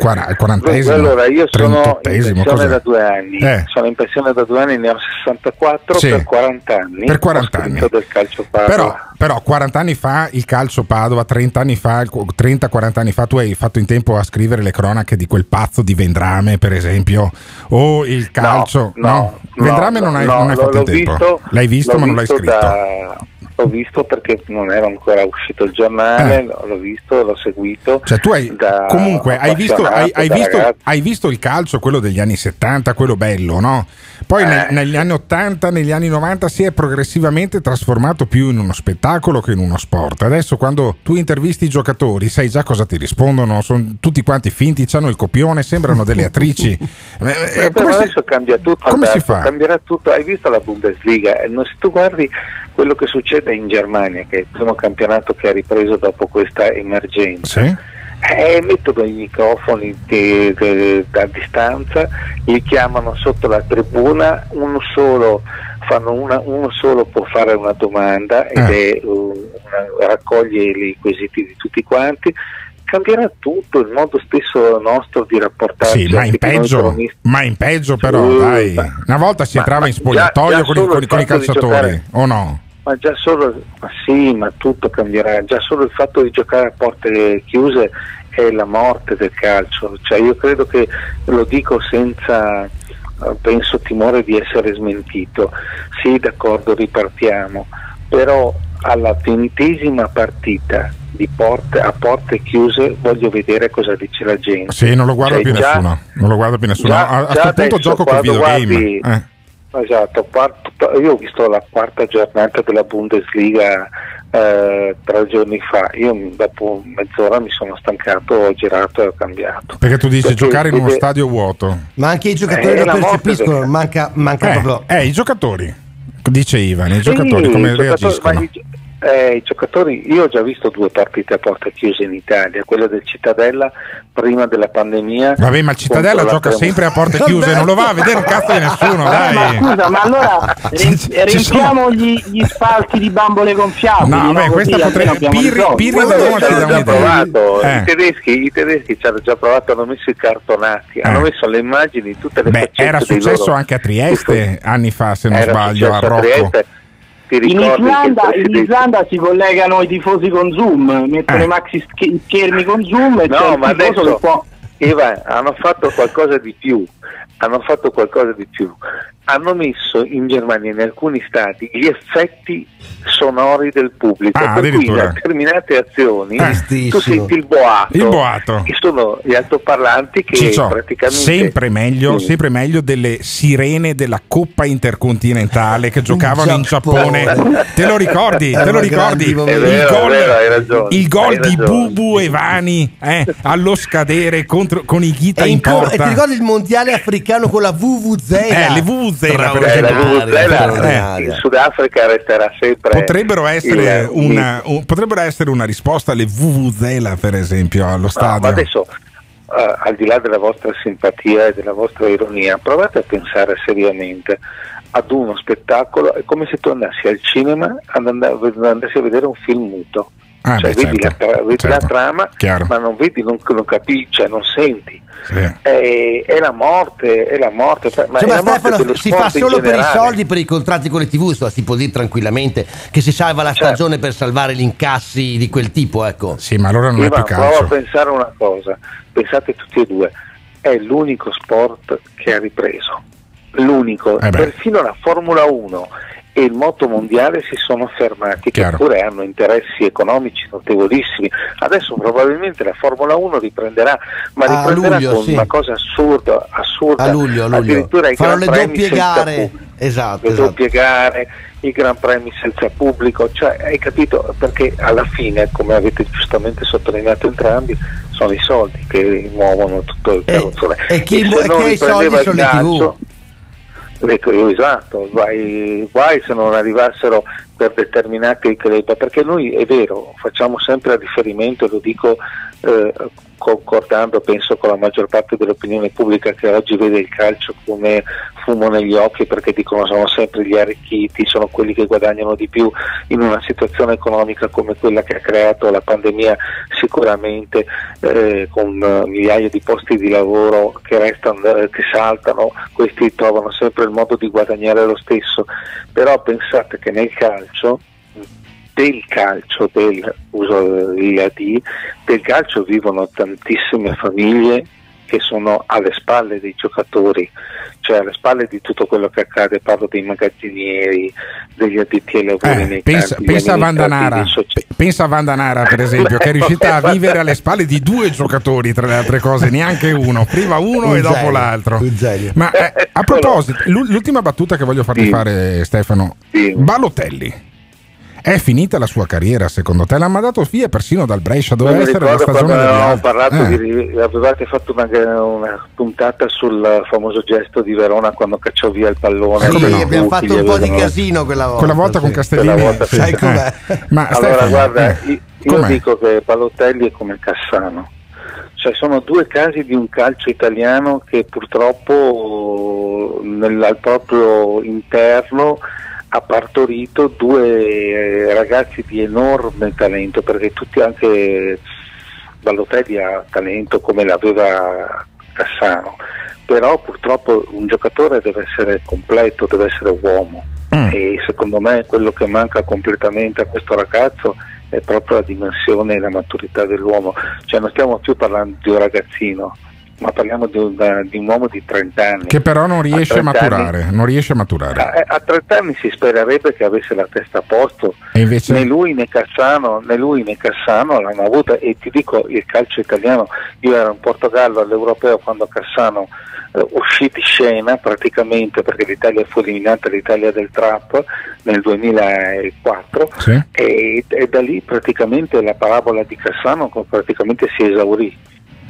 Quara- il quarantesimo? Allora, io sono in pensione cos'è? da due anni, Eh. sono in pensione da due anni, ne ho 64 Sì. per 40 anni. Per 40 Ho anni. del calcio Padova. Però, però 40 anni fa il calcio Padova, 30 anni fa, 30-40 anni fa tu hai fatto in tempo a scrivere le cronache di quel pazzo di Vendrame, per esempio, o il calcio. no, no, Vendrame non hai, no, non hai fatto in tempo. visto- L'hai visto, ma non l'hai scritto. da- L'ho visto perché non era ancora uscito il giornale, Eh. l'ho visto, l'ho seguito. Cioè, tu hai comunque hai visto, hai, hai da visto, hai visto il calcio, quello degli anni 70, quello bello, no? Poi ne- Eh. negli anni 80, negli anni 90 si è progressivamente trasformato più in uno spettacolo che in uno sport. Adesso quando tu intervisti i giocatori sai già cosa ti rispondono, sono tutti quanti finti, hanno il copione, sembrano delle attrici. [laughs] Eh, eh, come però si- adesso cambia tutto, come si fa? cambierà tutto. Hai visto la Bundesliga? Eh, Se tu guardi quello che succede in Germania, che è il primo campionato che ha ripreso dopo questa emergenza, Sì? Eh, mettono i microfoni di- di- da distanza, li chiamano sotto la tribuna, uno solo, fanno una- uno solo può fare una domanda ed Eh. è, una- raccoglie i quesiti di tutti quanti. Cambierà tutto il modo stesso nostro di rapportarci. Sì, ma in peggio, ma in peggio però, Sì, dai. ma- Una volta si ma- entrava ma in spogliatoio già con, i- con con i calciatori, giocare- o no? Ma già solo, ma sì, ma tutto cambierà, già solo il fatto di giocare a porte chiuse è la morte del calcio, cioè io credo che lo dico senza, eh, penso, timore di essere smentito, sì d'accordo ripartiamo, però alla ventesima partita di porte, a porte chiuse voglio vedere cosa dice la gente. Sì, non lo guarda Cioè, più già- nessuno. Non lo guarda più nessuno. già- a a già questo punto gioco quando videogame. guardi- Eh. Esatto, io ho visto la quarta giornata della Bundesliga eh, tre giorni fa, io dopo mezz'ora mi sono stancato, ho girato e ho cambiato. Perché tu dici Perché giocare in uno vede- stadio vuoto. Ma anche i giocatori Eh, lo percepiscono, manca, manca Eh, proprio. eh, i giocatori, dice Ivan, i Sì, giocatori come i giocatori- reagiscono? Eh, i giocatori, io ho già visto due partite a porta chiuse in Italia, quella del Cittadella prima della pandemia. Vabbè, ma il Cittadella gioca sempre a porte chiuse, non lo va a vedere un cazzo di nessuno, Eh, [laughs] ma dai. scusa, ma allora [laughs] riempiamo gli, gli spalti di bambole gonfiabili. No, vabbè, Così questa potrebbe- abbiamo Pirri- da Roma ci dà provato, Eh. I, tedeschi, i tedeschi ci hanno già provato, hanno messo i cartonati, hanno messo le immagini, tutte le Beh, era successo loro- anche a Trieste anni fa, se non Era sbaglio, a successo a Rocco. Trieste. In Islanda, in Islanda si collegano i tifosi con Zoom, mettono Eh. i maxi sch- schermi con Zoom e No, ma tifoso che adesso può... Eva, hanno fatto qualcosa di più. Hanno fatto qualcosa di più. Hanno messo in Germania, in alcuni stati, gli effetti sonori del pubblico. Ah, per cui in determinate azioni Eh. tu senti il boato. Il boato. Che sono gli altoparlanti che Ciccio, praticamente. sempre meglio, Sì. sempre meglio delle sirene della Coppa Intercontinentale che giocavano in Giappone. Te lo ricordi? Te lo ricordi? vero, è vero, hai ragione, il gol hai di. Bubu e Vani eh, allo scadere contro- con i ghita E, in in co- e porta. ti ricordi il mondiale africano con la VVZ? Eh, le VVuzela, per esempio. Vuvuzela in Sudafrica resterà sempre. Potrebbero essere, il- una, un- potrebbero essere una risposta alle VVZela, per esempio, allo No, stadio. ma adesso, eh, al di là della vostra simpatia e della vostra ironia, provate a pensare seriamente ad uno spettacolo, è come se tu andassi al cinema ad and- andassi a vedere un film muto. Ah, cioè, beh, vedi, certo, la, tra- vedi certo, la trama, chiaro. ma non vedi, non, non capisci, cioè, non senti. Sì. È, è la morte, è la morte. Ma Cioè, è ma la morte Stefano dello si fa solo per i soldi per i contratti con le tv insomma, si può dire tranquillamente che si salva la Certo. stagione per salvare gli incassi di quel tipo ecco Sì, ma allora non è Ivan, più prova a calcio. pensare una cosa, pensate tutti e due, è l'unico sport che ha ripreso, l'unico, Eh perfino la Formula 1 e e il moto mondiale si sono fermati, Chiaro. che pure hanno interessi economici notevolissimi. Adesso probabilmente la Formula 1 riprenderà, ma A riprenderà luglio, con sì. una cosa assurda, assurda. A luglio, a luglio. Addirittura i Faranno le doppie gare. Esatto, le esatto. doppie gare, i Gran Premi senza pubblico, cioè hai capito? Perché alla fine, come avete giustamente sottolineato entrambi, sono i soldi che muovono tutto il carrozzone. e chi se mu- e chi ha i soldi sono le calcio, Ecco, io, esatto, guai, guai se non arrivassero per determinati club, perché noi è vero, facciamo sempre riferimento, lo dico eh, concordando penso con la maggior parte dell'opinione pubblica che oggi vede il calcio come fumo negli occhi perché dicono sono sempre gli arricchiti, sono quelli che guadagnano di più in una situazione economica come quella che ha creato la pandemia sicuramente eh, con migliaia di posti di lavoro che restano, eh, che saltano, questi trovano sempre il modo di guadagnare lo stesso, però pensate che nel calcio del calcio, del uso il D, del calcio vivono tantissime famiglie che sono alle spalle dei giocatori, cioè alle spalle di tutto quello che accade, parlo dei magazzinieri, degli addetti ai lavori Eh, nei pensa, campi, pensa a Vandanara, pensa a Vandanara per esempio, che è [laughs] riuscita a vivere alle spalle di due giocatori, tra le altre cose, neanche uno, prima uno Un e dopo genio, l'altro. Ma eh, a [laughs] proposito, l'u- l'ultima battuta che voglio farti fare, Stefano, Balotelli. È finita la sua carriera secondo te? L'ha mandato via persino dal Brescia, doveva essere la ricordo stagione avevamo parlato Eh. di, avevate fatto una, una puntata sul famoso gesto di Verona quando cacciò via il pallone. Sì, Come no? abbiamo Tutti fatto un po' di casino quella volta. Quella volta con sì. Castellini, Quella volta sì. Sai com'è? Eh. Ma allora Stefano, guarda, eh, io, com'è? dico che Balotelli è come Cassano. Cioè sono due casi di un calcio italiano che purtroppo nel, al proprio interno ha partorito due eh, ragazzi di enorme talento, perché tutti anche Balotelli ha talento come l'aveva Cassano, però purtroppo un giocatore deve essere completo, deve essere uomo. E secondo me quello che manca completamente a questo ragazzo è proprio la dimensione e la maturità dell'uomo, cioè non stiamo più parlando di un ragazzino, ma parliamo di un, di un uomo di 30 anni. Che però non riesce a 30 anni- maturare, non riesce a maturare. a, a 30 anni si spererebbe che avesse la testa a posto, invece né lui né Cassano, né lui né Cassano l'hanno avuta e ti dico il calcio italiano, io ero in Portogallo all'Europeo quando Cassano eh, uscì di scena praticamente perché l'Italia fu eliminata l'Italia del Trap nel 2004 Sì. e, e da lì praticamente la parabola di Cassano praticamente si esaurì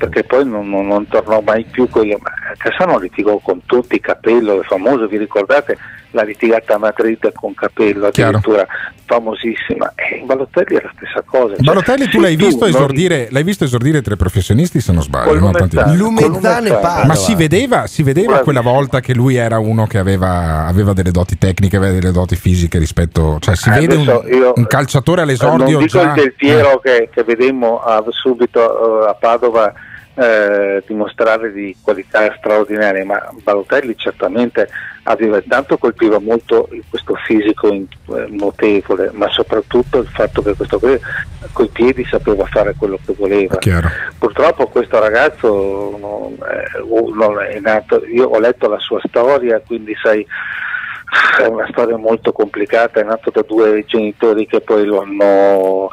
perché poi non, non- non tornò mai più quello. ma Cassano litigò con tutti, Capello è famoso, vi ricordate la litigata a Madrid con Capello, addirittura famosissima. E in Balotelli è la stessa cosa. Cioè, Balotelli tu l'hai visto, non- esordire, l'hai visto esordire tra i professionisti se non sbaglio. Con no? Tanti- Lumezzane. Con Padova. Ma si vedeva, si vedeva quella volta che lui era uno che aveva, aveva delle doti tecniche, aveva delle doti fisiche rispetto. Cioè si Eh, vede un, adesso io- un calciatore all'esordio non dico già. il Del Piero che, che vedemmo a- subito eh, a Padova eh, dimostrare di qualità straordinarie, ma Balotelli certamente aveva tanto colpiva molto questo fisico in- eh, notevole, ma soprattutto il fatto che questo coi piedi sapeva fare quello che voleva. Chiaro. Purtroppo questo ragazzo non, eh, non è nato, io ho letto la sua storia, quindi sai è una storia molto complicata, è nato da due genitori che poi lo hanno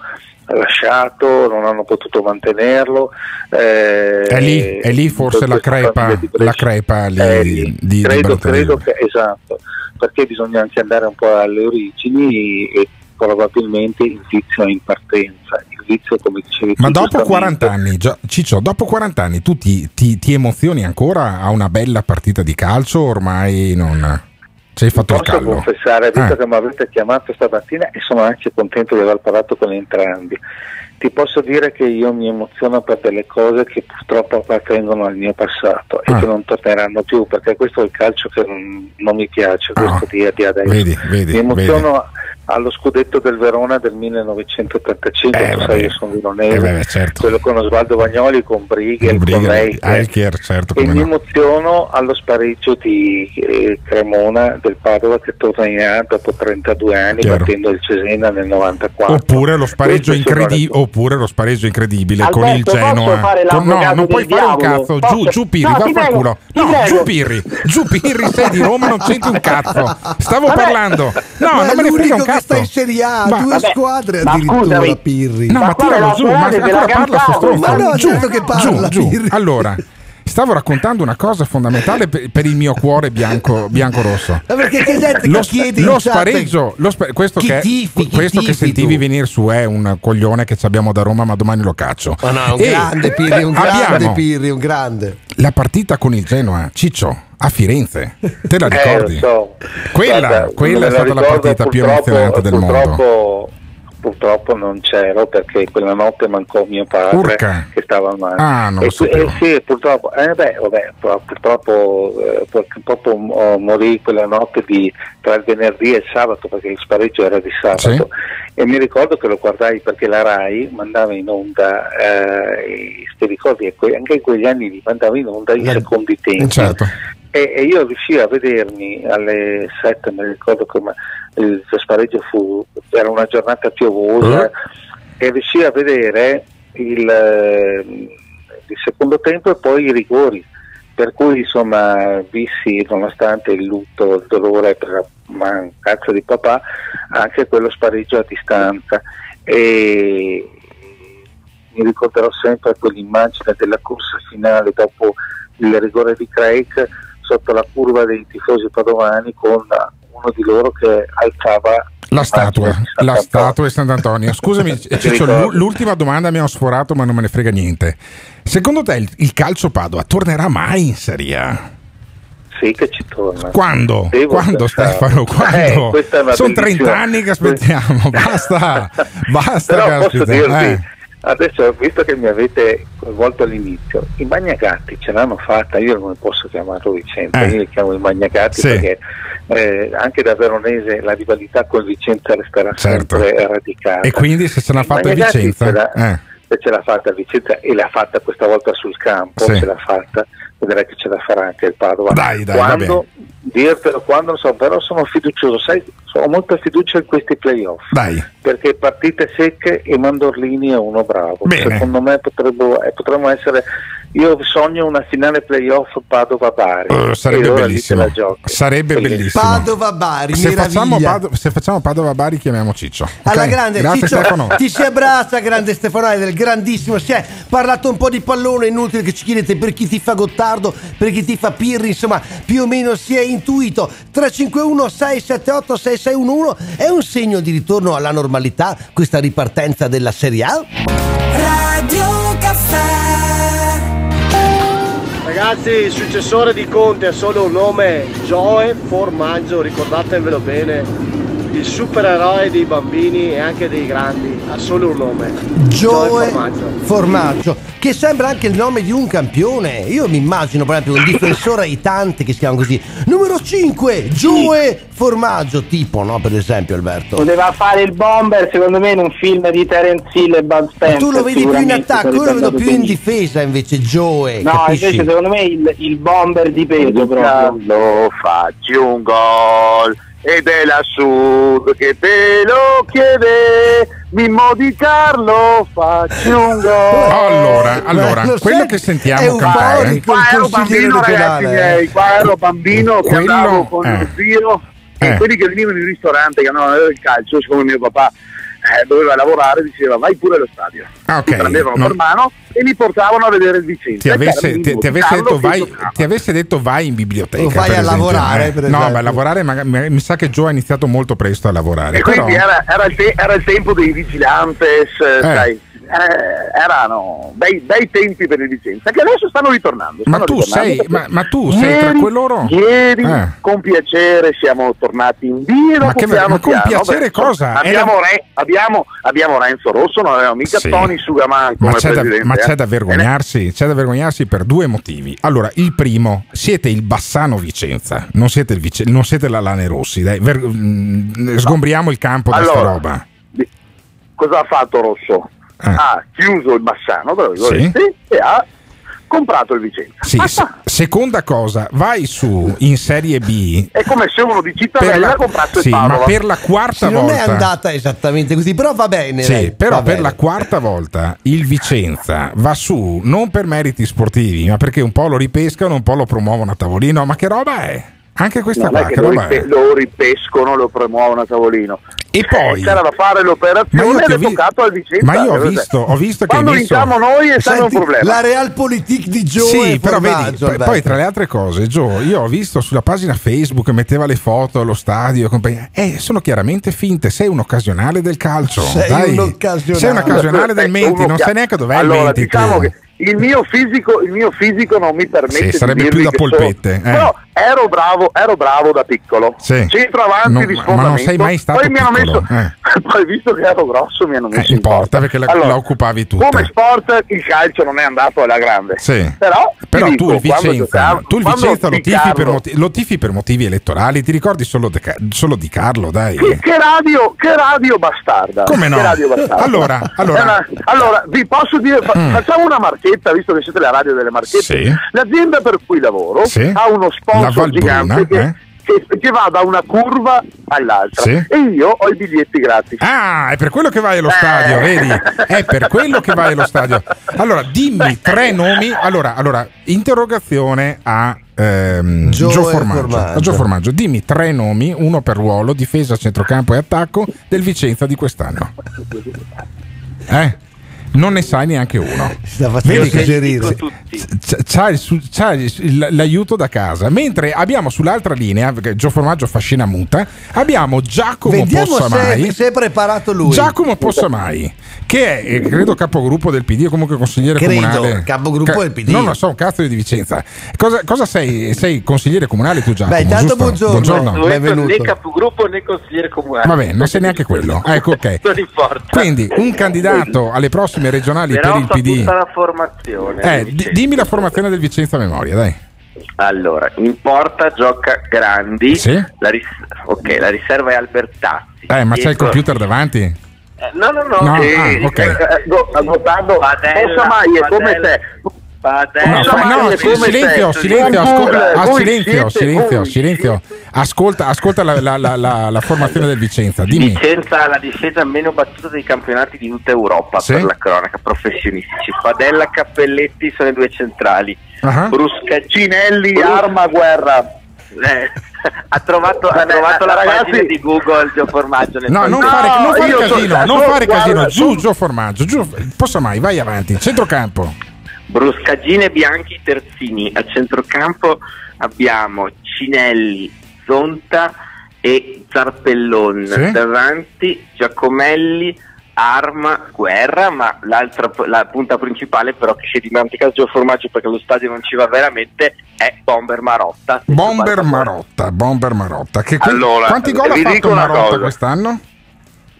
lasciato, non hanno potuto mantenerlo. eh, È lì, è lì forse la crepa, di la crepa lì È lì. di, di credo, Balotelli. credo che esatto, perché bisogna anche andare un po' alle origini e probabilmente il vizio è in partenza. Il vizio, come dicevi Ma dopo giustamente, 40 anni, Gio- Ciccio, dopo 40 anni tu ti, ti- ti emozioni ancora a una bella partita di calcio? Ormai non hai fatto Posso callo. confessare, visto Eh. che mi avete chiamato stamattina e sono anche contento di aver parlato con entrambi, ti posso dire che io mi emoziono per delle cose che purtroppo appartengono al mio passato e Ah. che non torneranno più, perché questo è il calcio che non, non mi piace, questo Ah. di, di adesso. Vedi, vedi, mi emoziono allo scudetto del Verona del 1985, Eh, tu sai, io sono veronese, Eh, certo. quello con Osvaldo Vagnoli, con Briga- con lei. Eicher, certo, e mi no. emoziono allo spareggio di eh, Cremona del Padova che torna in A dopo 32 anni Chiaro. battendo il Cesena nel 94. Oppure lo spareggio, incredi- oppure lo spareggio incredibile con il Alberto, Genoa. Con- no, non puoi fare un diavolo? cazzo. Posso? Giù, giù Pirri, No, vaffanculo. prego, ti No, giù Pirri, giù Pirri, sei di Roma, non c'entri un cazzo. Stavo Vabbè. parlando. No, Ma non me ne frega un cazzo. Sta in Serie A, Ma- due vabbè, squadre ma addirittura scusami. Pirri. No, ma, Ma tiralo la giù, ma ancora parla sto stronzo. Ma no, giù, certo che parla, giù, giù. Pirri. Allora, stavo raccontando una cosa fondamentale per, per il mio cuore bianco, bianco-rosso. Ma perché c'è gente Lo, che chiede lo spareggio, lo spa- questo, Chi che, tifi, questo che sentivi tu? venire su è un coglione che ci abbiamo da Roma, ma domani lo caccio. Ma no, un E grande Pirri, un grande Pirri, un grande. la partita con il Genoa, Ciccio, a Firenze. Te la Eh, ricordi? lo so. Quella, Guarda, quella è stata la partita più emozionante del mondo. purtroppo, non c'ero perché quella notte mancò mio padre Urca. che stava male. Ah, non e, lo qui- sapevo. eh, sì, purtroppo, eh, beh, vabbè, pur- purtroppo, eh, purtroppo oh, morì quella notte di, tra il venerdì e il sabato perché il spareggio era di sabato. E mi ricordo che lo guardai perché la RAI mandava in onda, eh, ti ricordi, e anche in quegli anni li mandava in onda i secondi tempi. Certo. E, e io riuscii a vedermi alle 7, mi ricordo che il spareggio fu, era una giornata piovosa, e riuscii a vedere il, eh, il secondo tempo e poi i rigori. Per cui insomma vissi, nonostante il lutto, il dolore per la mancanza di papà, anche quello spareggio a distanza. E mi ricorderò sempre quell'immagine della corsa finale dopo il rigore di Craig sotto la curva dei tifosi padovani con uno di loro che alzava La statua, la statua di Sant'Antonio. Scusami, [laughs] Ciccio, ricordo. l'u- l'ultima domanda mi ho sforato, ma non me ne frega niente. Secondo te il, calcio Padova tornerà mai in Serie A? Sì, che ci torna. Quando? Devo Quando pensare. Stefano? Quando? Eh, è una Sono 30 bellissima- anni che aspettiamo, [laughs] basta, basta. Però posso caspita, dirvi, eh. Adesso visto che mi avete coinvolto all'inizio, i Magnagatti ce l'hanno fatta, io non posso chiamarlo Vicenza, Eh. io li chiamo i Magnagatti Sì. perché eh, anche da veronese la rivalità con Vicenza resterà Certo. sempre radicata. E quindi se ce l'ha fatta Vicenza? ce l'ha- eh. se ce l'ha fatta Vicenza e l'ha fatta questa volta sul campo, Sì. ce l'ha fatta, vedrai che ce la farà anche il Padova. Dai, dai, quando, dirtelo quando non so, però sono fiducioso, sai, ho molta fiducia in questi playoff. Dai. Perché partite secche e Mandorlini è uno bravo. Bene. Secondo me potrebbero, eh, potremmo essere. Io sogno una finale playoff Padova-Bari. Eh, sarebbe bellissimo. Sarebbe bellissimo. Padova Bari, Se facciamo, meraviglia. Pado- se facciamo Padova Bari, chiamiamo Ciccio. Alla grande Grazie Ciccio, Stefano. ti si abbraccia grande Stefano del grandissimo si è parlato un po' di pallone inutile che ci chiedete per chi ti fa Gottardo per chi ti fa Pirri insomma più o meno si è intuito. 351 678 6611 è un segno di ritorno alla normalità questa ripartenza della Serie A? Radio Caffè. Ragazzi, il successore di Conte ha solo un nome, Joe Formaggio, ricordatevelo bene. Il supereroe dei bambini e anche dei grandi, ha solo un nome. Joe Formaggio. Formaggio che sembra anche il nome di un campione io mi immagino proprio un difensore aitante che si chiama così numero 5 Joe Formaggio tipo no per esempio Alberto Poteva fare il bomber, secondo me, in un film di Terence Hill e Bud Ma Spencer. tu lo vedi più in attacco, io lo vedo più in difesa invece Joe. No, capisci? invece secondo me il, il bomber di peso proprio. Lo facci un gol ed è la Sud che te lo chiede. Mimmo di Carlo, facci un gol. Allora, allora, Lo quello sai, che è sentiamo un cantare. po' Qua ero bambino, ragazzi miei, qua ero bambino che Quello- andavo con eh. zio e Eh. quelli che venivano in ristorante che andavano a vedere il calcio, siccome mio papà eh, doveva lavorare, diceva vai pure allo stadio. Ah, ok. Mi prendevano Non- per mano e mi portavano a vedere il Vicenza. Ti avesse, ti, ti avesse detto vai, ti avesse detto vai in biblioteca. O vai per a esempio, lavorare, eh. per No, beh, lavorare magari- mi mi sa che Joe ha iniziato molto presto a lavorare. E però- quindi era, era il te- era il tempo dei vigilantes, eh, sai, eh, erano bei, bei tempi per il Vicenza che adesso stanno ritornando. Ma stanno tu ritornando sei, ma, ma tu sei tra ieri- quello. Ieri Eh. con piacere siamo tornati in giro. Ma che- piano ma con piano. piacere Beh, cosa? Abbiamo, Era- Re- abbiamo, abbiamo Renzo Rosso, non avevamo mica Sì. Tony Sugaman Ma c'è, da, ma c'è eh. da vergognarsi, c'è da vergognarsi per due motivi. Allora, il primo, siete il Bassano Vicenza, non siete, il Vice- non siete la Lane Rossi. Dai, ver- mm, sgombriamo il campo da sta Allora, roba. cosa ha fatto Rosso? Ha chiuso il Bassano, virgolette, e ha comprato il Vicenza. Sì, se- seconda cosa, vai su in Serie B. È come se uno di Cittadella la- comprasse sì, il Padova. ma per la quarta Sì, non volta. è andata esattamente così, però va bene. Sì, dai, però va per bene. la quarta volta il Vicenza va su non per meriti sportivi, ma perché un po' lo ripescano, un po' lo promuovono a tavolino. Ma che roba è? Anche questa non qua, è che che lo, ripe- è? lo ripescono, lo promuovono a tavolino. E poi c'era da fare l'operazione ed è vi- toccato al Vicenza. Ma io ho Vedete? visto, ho visto che Quando messo... vinciamo noi è sempre un problema. La realpolitik di Joe Sì, però vedi, Formaggio, poi, tra le altre cose, Gio, io ho visto sulla pagina Facebook metteva le foto allo stadio e compagnia. Eh, sono chiaramente finte, sei un occasionale del calcio. Sei dai. un occasionale. Sei un occasionale del Menti, non sai neanche dov'è allora, il Menti. diciamo tu. che il mio fisico, il mio fisico non mi permette Sì, sarebbe più da polpette, sono- eh. Però ero bravo, ero bravo da piccolo. Sì. Centro avanti Non- di sfondamento. ma non sei mai stato poi mi hanno messo [laughs] poi visto che ero grosso mi hanno Eh, messo in importa porta. perché la, Allora, la occupavi tutta. Come sport il calcio non è andato alla grande. Sì. Però, Però dico, tu il Vicenza, giocavo- tu il Vicenza lo, tifi per Carlo- moti- lo tifi per motivi elettorali, ti ricordi solo, de solo di Carlo, dai. Che, che radio, che radio bastarda. Come no? [laughs] Bastarda. Allora, allora- È una- allora, vi posso dire, Mm. facciamo una marchetta, visto che siete la radio delle marchette. Sì. L'azienda per cui lavoro Sì. ha uno La Valbruna, gigante che, eh? che- che va da una curva all'altra. Sì. E io ho i biglietti gratis. Ah, è per quello che vai allo stadio, vedi? È per quello che vai allo stadio. Allora, dimmi [laughs] tre nomi. Allora, allora interrogazione a ehm, Gio Gio, Formaggio. Formaggio. A Gio Formaggio. Dimmi tre nomi, uno per ruolo, difesa, centrocampo e attacco del Vicenza di quest'anno. [laughs] Eh? Non ne sai neanche uno. [laughs] sta facendo Vedi suggerire. c'ha, il su- c'ha il- l'aiuto da casa. Mentre abbiamo sull'altra linea, perché Gio Formaggio fascina muta, abbiamo Giacomo Vediamo Possamai. se, se è preparato lui. Giacomo Possamai, che è eh, credo capogruppo del PD o comunque consigliere Credo, comunale. capogruppo del PD. Non lo so, un cazzo di Vicenza. Cosa, cosa sei? Sei consigliere comunale tu Giacomo? Beh, intanto giusto? buongiorno. Benvenuto. né capogruppo né consigliere comunale. Vabbè, non sei neanche quello. Ah, Ecco, ok. [laughs] non importa. Quindi un candidato alle prossime regionali Però per il PD. la formazione. Eh, dice. dimmi la formazione del Vicenza memoria, dai. Allora, in porta gioca Grandi. Sì? La ris- ok, la riserva è Albertazzi. Eh, ma c'è il computer davanti? Eh, no, no, no. No, eh, ah, ok. eh, Go- Gottardo, Padella, Possamai è come Padella. te. No, no, silenzio, silenzio, ah, silenzio, silenzio, silenzio. Ascolta, ascolta la, la- la- la- formazione del Vicenza, dimmi. Vicenza ha la difesa meno battuta dei campionati di tutta Europa Sì? per la cronaca, professionistici. Padella, Cappelletti sono i due centrali. Ah. Bruscacinelli, Cinelli, arma, guerra. Eh, [laughs] ha trovato, ha trovato la ragazzi- pagina di Google Gio Formaggio nel No, non fare, non fare io so- casino, non fare guarda, casino. Giù, so- giù formaggio, giù. Posso mai, vai avanti. Centrocampo. Bruscagine, Bianchi, Terzini. A centrocampo abbiamo Cinelli, Zonta e Zarpellon. Sì. Davanti Giacomelli, Arma, Guerra, ma l'altra, la punta principale però che si dimentica Gio Formaggio perché lo stadio non ci va veramente è Bomber Marotta. Bomber Marotta, Bomber Marotta. Che que- Allora, quanti gol ha fatto Marotta cosa. quest'anno?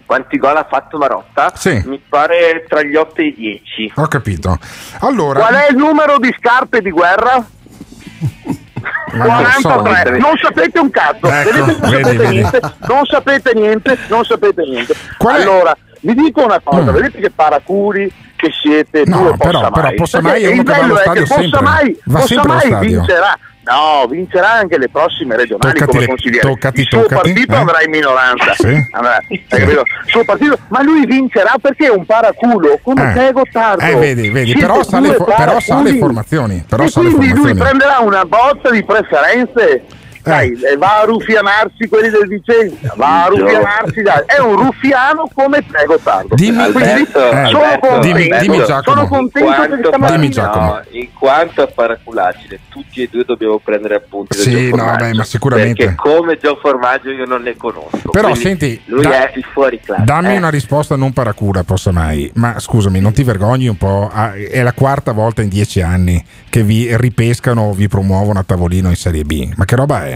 Quanti gol ha fatto Marotta? Sì. Mi pare tra gli 8 e i 10. Ho capito. Allora, Qual è il numero di scarpe di guerra? Ma non lo so. 43. Non sapete un cazzo. Ecco, Vedete, non, vedi, sapete vedi. Niente, non sapete niente, non sapete niente. Qual è? allora, vi dico una cosa, Mm. vedete che paracuri che siete No, tu però- Possamai. però è uno che va allo bello è stadio che sempre. Possamai, Va sempre allo Possamai stadio. vincerà. No, vincerà anche le prossime regionali Toccati come le- consigliere. toccati, il suo toccati, partito eh? andrà in minoranza. Sì. Andrà- suo partito, ma lui vincerà perché è un paraculo come Eh. te Gottardo. Eh, vedi, vedi, però sa, le però sa le formazioni. Però e quindi lui formazioni. prenderà una botta di preferenze Dai, eh, va a ruffianarsi quelli del Vicenza, va a ruffianarsi, dai. è un ruffiano come te, Gottardo. Dimmi- Quindi Alberto, eh, sono Alberto, contento, dimmi- dimmi, Giacomo. sono contento quanto, stamattina Dimmi, Giacomo. no, in quanto a paraculaggine, tutti e due dobbiamo prendere appunti Sì, no, beh, ma sicuramente. Perché come Gio Formaggio io non ne conosco. Però quindi senti, lui da- è il fuori classe. Dammi eh. una risposta non paracura, possa mai. Ma scusami, non ti vergogni un po'? Ah, è la quarta volta in dieci anni che vi ripescano o vi promuovono a tavolino in Serie B. Ma che roba è?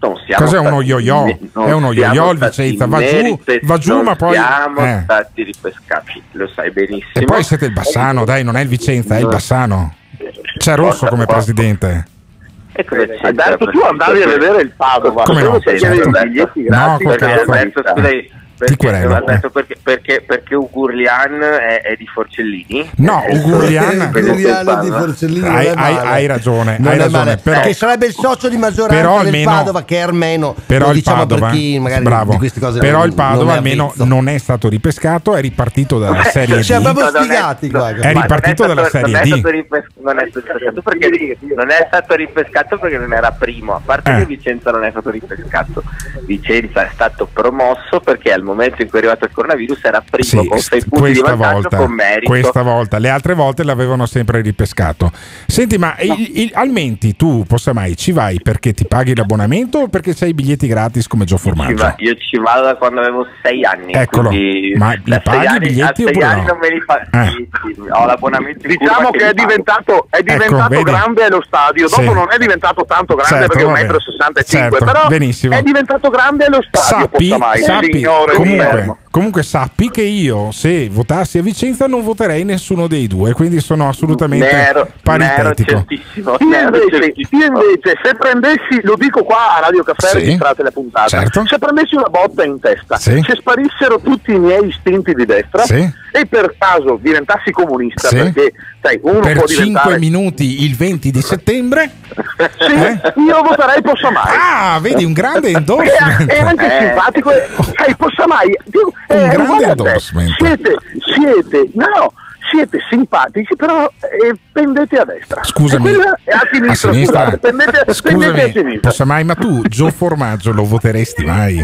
Non siamo Cos'è uno yo-yo? ne- non È uno yo-yo il Vicenza, va giù, va giù, non ma poi- siamo eh. stati ripescati, lo sai benissimo. E poi siete il Bassano, dai, non è il Vicenza, è il Bassano. C'è Rosso come presidente. E cosa c'è? Alberto, tu andavi a vedere il Padova, Come no? Certo. No, col perché cazzo. Perché. Alberto, perché, perché, perché Ugurlian è, è di Forcellini? No, Eh, Ugurlian- Ugurliano di Forcellini Hai, è hai- hai ragione, Non hai è ragione. male, Però, che sarebbe il socio di maggioranza Però del almeno- Padova che è armeno però lo il diciamo Padova, per chi magari bravo, di queste cose però non- il Padova non è almeno non è stato ripescato, è ripartito dalla Serie Siamo D. proprio No, non è- qua. È ripartito stato- dalla Serie non è D. non è stato ripescato perché non è stato ripescato perché non era primo a parte Eh. che Vicenza non è stato ripescato Vicenza è stato promosso perché al momento in cui è arrivato il coronavirus era primo Sì, con sei punti di questa vantaggio volta, con merito questa volta, le altre volte l'avevano sempre ripescato. Senti, ma il, il- al Menti tu, possa mai, ci vai perché ti paghi l'abbonamento o perché c'hai i biglietti gratis come Gio Formaggio? io ci vado da quando avevo sei anni Eccolo. Ma li sei paghi i biglietti sei oppure anni no? non me li fa Eh. sì, sì, ho l'abbonamento in Diciamo che li è diventato, è diventato Ecco, grande allo stadio, dopo Sì. non è diventato tanto grande Certo, perché è un vabbè. metro e 65, Certo, però benissimo. è diventato grande allo stadio, Sappi, Possamai, sappi signore, comunque, comunque sappi che io se votassi a Vicenza non voterei nessuno dei due, quindi sono assolutamente Ne ero- ne ero paritetico. certissimo, Io invece, io invece, se prendessi, lo dico qua a Radio Caffè, Sì. registrate la puntata, Certo. se prendessi una botta in testa, Sì. se sparissero tutti i miei istinti di destra Sì. e per caso diventassi comunista, Sì. perché sai, uno Per può 5 diventare... minuti il 20 di settembre. Sì, io voterei Possamai. Ah, vedi un grande [laughs] È, endorsement. è anche Eh. simpatico, e- sai, Possamai, Dio, è Un grande a te. endorsement. Siete, siete, no, siete simpatici, però eh, pendete a destra. Scusami, è a sinistra, a sinistra. scusate, pendete, pendete a Scusami, sinistra. possa mai, ma tu Gio Formaggio lo voteresti mai?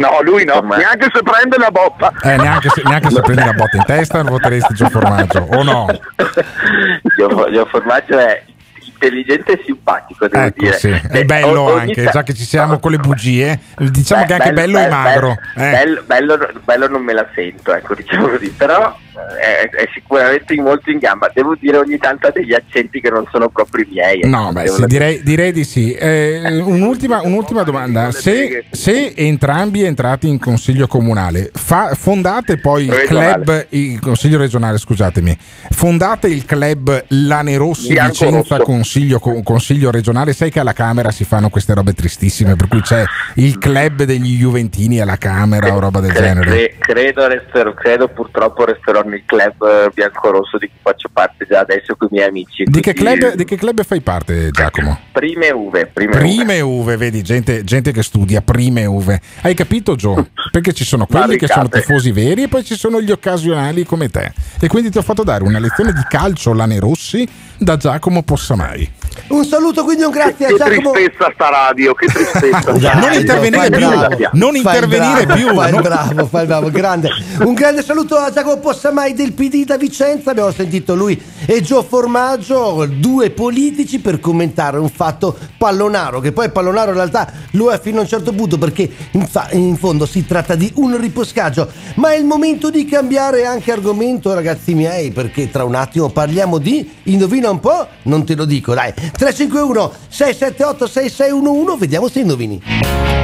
No, lui no, neanche se prende la botta. Eh, neanche se, neanche se prendi la botta in testa non voteresti Gio Formaggio, o no? [laughs] Gio, Gio Formaggio è intelligente e simpatico, devo Ecco, dire. sì. Eh, È bello ogni anche, già che ci siamo con le bugie, diciamo Beh, che è anche bello, e magro. eh. Bello, bello, bello non me la sento, ecco, diciamo così, però eh, è, è sicuramente molto in gamba. Devo dire ogni tanto ha degli accenti che non sono proprio miei. No, beh, sì, dire. direi, direi di sì. Eh, un'ultima, un'ultima domanda: se, se entrambi entrate in consiglio comunale, fa- fondate poi il club, il consiglio regionale, scusatemi, fondate il club Lanerossi Vicenza consiglio, co- consiglio regionale. Sai che alla Camera si fanno queste robe tristissime, per cui c'è il club degli Juventini alla Camera o roba del genere. cre- credo, resterò, credo purtroppo resterò nel club eh, biancorosso di cui faccio parte già adesso con i miei amici. Di che, club, di che club fai parte, Giacomo? Prime uve, prime, uve. Prime uve, vedi, gente, gente che studia, prime uve. Hai capito, Gio? [laughs] Perché ci sono quelli che sono tifosi veri e poi ci sono gli occasionali come te. E quindi ti ho fatto dare una lezione di calcio Lanerossi da Giacomo Possamai. Un saluto quindi un grazie a Che Giacomo. tristezza sta radio, che [laughs] tristezza. non intervenire fai più, bravo, non fai intervenire bravo, più, Fai no? bravo, fai bravo, grande. Un grande saluto a Giacomo Possamai del PD da Vicenza. Abbiamo sentito lui e Gio Formaggio, due politici per commentare un fatto pallonaro, che poi pallonaro in realtà lo è fino a un certo punto perché in, fa- in fondo si tratta di un riposcaggio. Ma è il momento di cambiare anche argomento, ragazzi miei, perché tra un attimo parliamo di indovina un po', non te lo dico, dai. 351 678 6611, vediamo se indovini.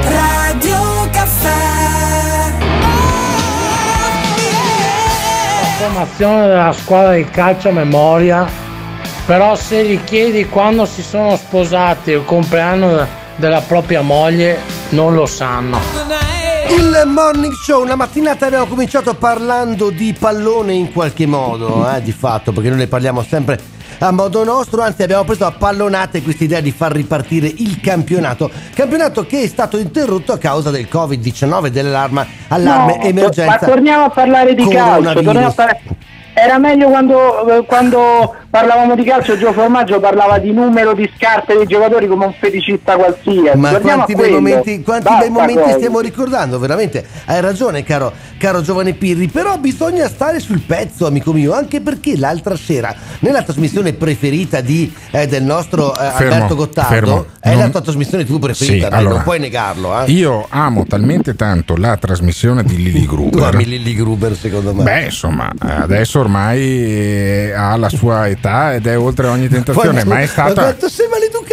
Radio formazione della squadra di calcio a memoria, però se gli chiedi quando si sono sposati il compleanno della propria moglie, non lo sanno. Il morning show, una mattinata abbiamo cominciato parlando di pallone in qualche modo, eh, di fatto, perché noi ne parliamo sempre a modo nostro, anzi abbiamo preso a pallonate questa idea di far ripartire il campionato, campionato che è stato interrotto a causa del Covid-19, dell'allarme allarme No, emergenza. Ma torniamo a parlare di calcio. torniamo a parlare- Era meglio quando, eh, quando parlavamo di calcio, Gio Formaggio parlava di numero di scarpe dei giocatori come un feticista qualsiasi. Ma Guardiamo quanti a bei momenti, quanti bei momenti stiamo ricordando, veramente. Hai ragione, caro, caro giovane Pirri. Però bisogna stare sul pezzo, amico mio, anche perché l'altra sera, nella trasmissione preferita di, eh, del nostro eh, Fermo, Alberto Gottardo, fermo. è Non- la tua trasmissione tu preferita, Sì, dai, allora, non puoi negarlo. Eh? Io amo talmente tanto la trasmissione di Lily [laughs] Tu Gruber. ami Lilly Gruber, secondo me. Beh, insomma, adesso ormai eh, ha la sua età ed è oltre ogni tentazione, ma è stata. quanto sei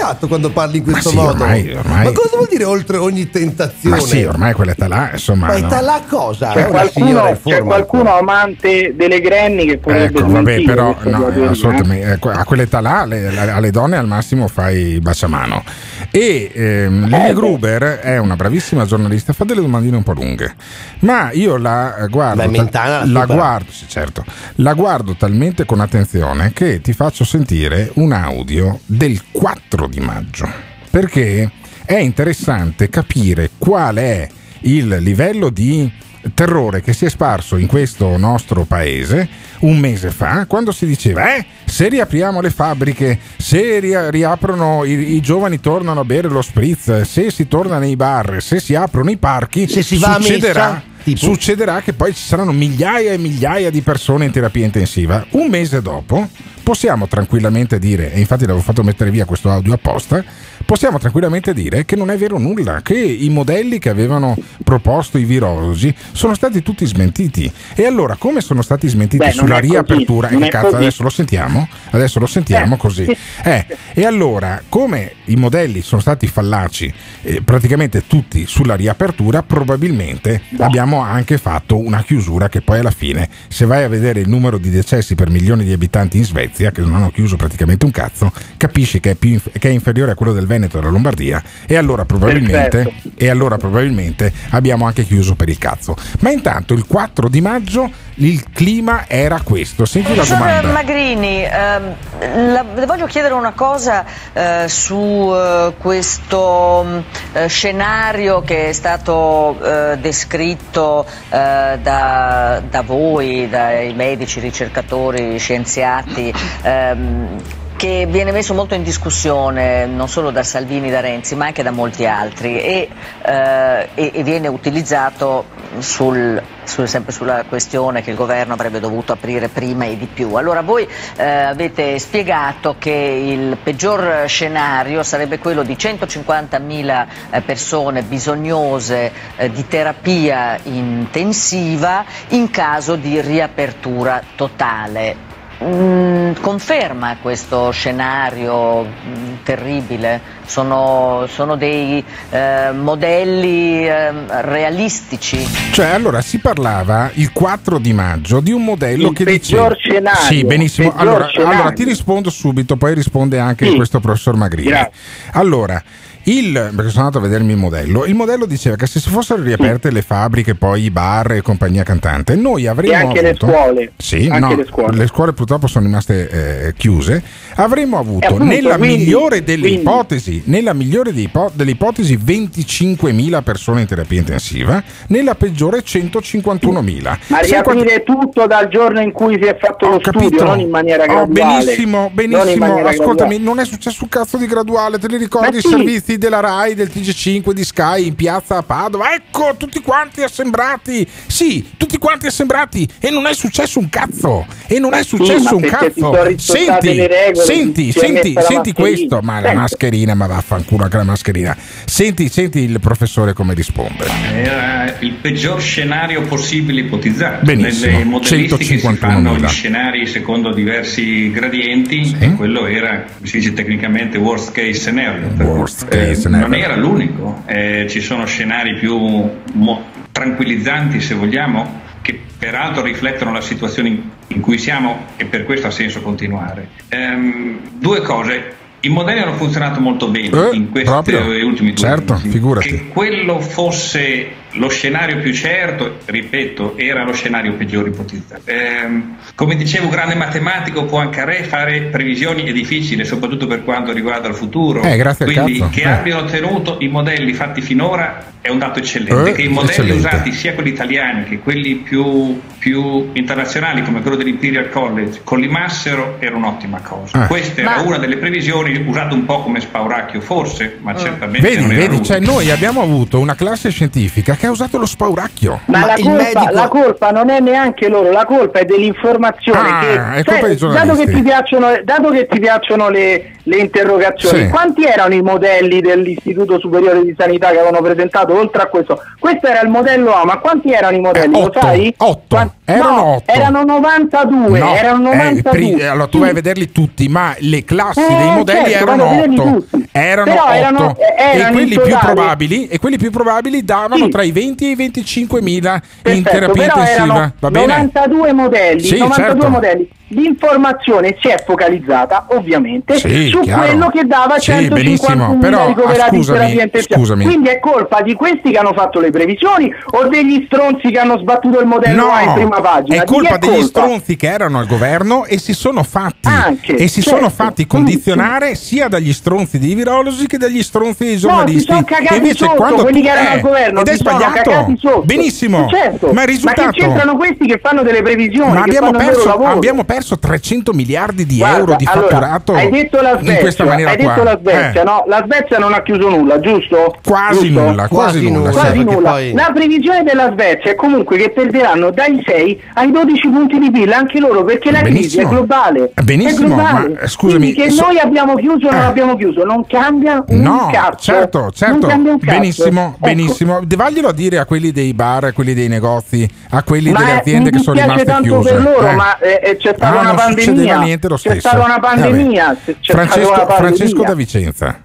maleducato quando parli in questo sì, modo. ormai- ormai- Ma cosa vuol dire oltre ogni tentazione? Ma sì, ormai quell'età là, insomma. Ma no. età là cosa? C'è qualcuno, c'è qualcuno amante delle granny che potrebbe Ecco, vabbè, però no, teoria, assolutamente, eh, a quell'età là alle, alle donne al massimo fai baciamano. E ehm, Lily Gruber è una bravissima giornalista, fa delle domandine un po' lunghe, ma io la eh, guardo, Beh, Mentana la la guardo, sì, certo, la guardo talmente con attenzione che ti faccio sentire un audio del 4 di maggio, perché è interessante capire qual è il livello di terrore che si è sparso in questo nostro paese un mese fa quando si diceva eh se riapriamo le fabbriche se ria- riaprono i, i giovani tornano a bere lo spritz se si torna nei bar se si aprono i parchi Se si va a succederà messa, tipo? succederà che poi ci saranno migliaia e migliaia di persone in terapia intensiva un mese dopo possiamo tranquillamente dire e infatti l'avevo fatto mettere via questo audio apposta possiamo tranquillamente dire che non è vero nulla, che i modelli che avevano proposto i virologi sono stati tutti smentiti. E allora, come sono stati smentiti Beh, sulla così, riapertura? E è che cazzo, così. adesso lo sentiamo? Adesso lo sentiamo Eh, così. sì. Eh, e allora, come i modelli sono stati fallaci eh, praticamente tutti sulla riapertura, probabilmente abbiamo anche fatto una chiusura che poi alla fine, se vai a vedere il numero di decessi per milioni di abitanti in Svezia, che non hanno chiuso praticamente un cazzo, capisci che è, più che è inferiore a quello del Veneto e della Lombardia e allora probabilmente, e allora probabilmente abbiamo anche chiuso per il cazzo. Ma intanto il 4 di maggio il clima era questo. Senti la domanda. Magrini, ehm, la- le voglio chiedere una cosa eh, su eh, questo mh, eh, scenario che è stato eh, descritto eh, da, da voi, dai medici, ricercatori, scienziati. ehm, che viene messo molto in discussione non solo da Salvini, da Renzi, ma anche da molti altri e, eh, e- e viene utilizzato sul- sul- sempre sulla questione che il governo avrebbe dovuto aprire prima e di più. Allora voi eh, avete spiegato che il peggior scenario sarebbe quello di 150.000 eh, persone bisognose eh, di terapia intensiva in caso di riapertura totale. Mm, conferma questo scenario mm, terribile? Sono, sono dei eh, modelli ehm, realistici? Cioè, allora si parlava il 4 di maggio di un modello Il che peggior diceva. scenario, Sì, benissimo. Allora, scenario. allora, ti rispondo subito, poi risponde anche Sì. questo professor Magrini. Grazie. Allora. Il, perché sono andato a vedermi il modello, il modello diceva che se si fossero riaperte le fabbriche, poi i bar e compagnia cantante, noi avremmo E anche le avuto, scuole. Sì, Anche no, le scuole. purtroppo sono rimaste eh, chiuse. Avremmo avuto appunto, nella quindi- migliore delle quindi- ipotesi, nella migliore ipo- delle ipotesi 25.000 persone in terapia intensiva, nella peggiore 151.000. Ma riaprire tutto dal giorno in cui si è fatto lo studio, non in maniera Oh, graduale. benissimo, Non in benissimo. maniera Ascoltami, graduale. non è successo un cazzo di graduale. Te li ricordi Ma i sì. servizi della Rai, del TG5, di Sky in piazza a Padova? Ecco, tutti quanti assembrati. Sì, tutti quanti assembrati. E non è successo un cazzo. E non è sì, successo ma un cazzo. Senti, regole, senti, senti, senti questo. Ma la Senti. mascherina, ma vaffanculo anche la mascherina. Senti, senti il professore come risponde. Era il peggior scenario possibile ipotizzato. Benissimo, Nelle modelistiche si 151.000. fanno gli scenari secondo diversi gradienti e quello era, si dice tecnicamente, worst case scenario. Worst case Eh, scenario. Non era l'unico, Eh, ci sono scenari più mo- tranquillizzanti se vogliamo, che peraltro riflettono la situazione in, cui siamo e per questo ha senso continuare. Ehm, due cose. I modelli hanno funzionato molto bene Eh, in questi proprio? ultimi due Certo, mesi. figurati. Che quello fosse lo scenario più certo, ripeto, era lo scenario peggiore ipotizzato. Ehm, come dicevo, un grande matematico Poincaré fare previsioni è difficile, soprattutto per quanto riguarda il futuro. Eh, Quindi che Eh. abbiano ottenuto i modelli fatti finora è un dato eccellente. Eh, che i modelli eccellente. usati sia quelli italiani che quelli più, più internazionali come quello dell'Imperial College collimassero era un'ottima cosa. Eh. Questa era Ma- una delle previsioni usata un po' come spauracchio forse, ma certamente Vedi, non era vedi, cioè noi abbiamo avuto una classe scientifica che ha usato lo spauracchio. Ma, la, il colpa, medico- la colpa non è neanche loro, la colpa è dell'informazione. Ah, che, è colpa dei dato, giornalisti. che ti piacciono, dato che ti piacciono le, le interrogazioni, Sì. quanti erano i modelli dell'Istituto Superiore di Sanità che avevano presentato oltre a questo? Questo era il modello A, ma quanti erano i modelli? Eh, lo otto, sai? otto. Quan- Erano no, otto. Erano 92. No, erano eh, 92. pri- allora tu vai a vederli tutti, ma le classi Eh, dei modelli certo, erano vado a vederli 8. tutti. Erano Però 8 erano- e, erano quelli più probabili, e quelli più probabili davano Sì. tra i 20 e i 25 mila in terapia intensiva. Va bene? 92 modelli, Sì, 92 certo. modelli. L'informazione si è focalizzata ovviamente Sì, su chiaro. quello che dava Sì, 151 benissimo, però, ricoverati ah, in scusami, terapia intensiva. scusami. Quindi è colpa di questi che hanno fatto le previsioni o degli stronzi che hanno sbattuto il modello A in prima pagina? è Di chi colpa degli colpa? stronzi che erano al governo e si sono fatti Anche, e si certo. sono fatti condizionare sia dagli stronzi dei virologi che dagli stronzi dei giornalisti. cagati E invece sotto, quando quelli tu- che erano eh, al governo ed è sbagliato. Benissimo. Certo. Ma il risultato che c'entrano questi che fanno delle previsioni? Ma perso, abbiamo perso 300 miliardi di Guarda, euro di allora, fatturato hai detto la in Svezia, questa maniera hai qua. detto la Svezia, Eh, no? La Svezia non ha chiuso nulla, giusto? Quasi Giusto? nulla, quasi, Quasi nulla. Quasi perché nulla. poi- La previsione della Svezia è comunque che perderanno dai 6 ai 12 punti di PIL anche loro perché la crisi è Benissimo. globale. Benissimo, è globale. ma, eh, scusami, Quindi che so- noi abbiamo chiuso o non Eh. abbiamo chiuso non cambia un No, cazzo. certo, Non certo, cambia un cazzo. benissimo, Ecco. benissimo. Vaglielo a dire a quelli dei bar, a quelli dei negozi, a quelli Ma delle eh, aziende mi che sono rimaste tanto chiuse. per loro, eh. ma eh, eh, c'è stata Ah, una non succedeva pandemia. niente lo C'è stesso. stata una Eh, pandemia. c'è- c'è Francesco, una pandemia. Francesco da Vicenza.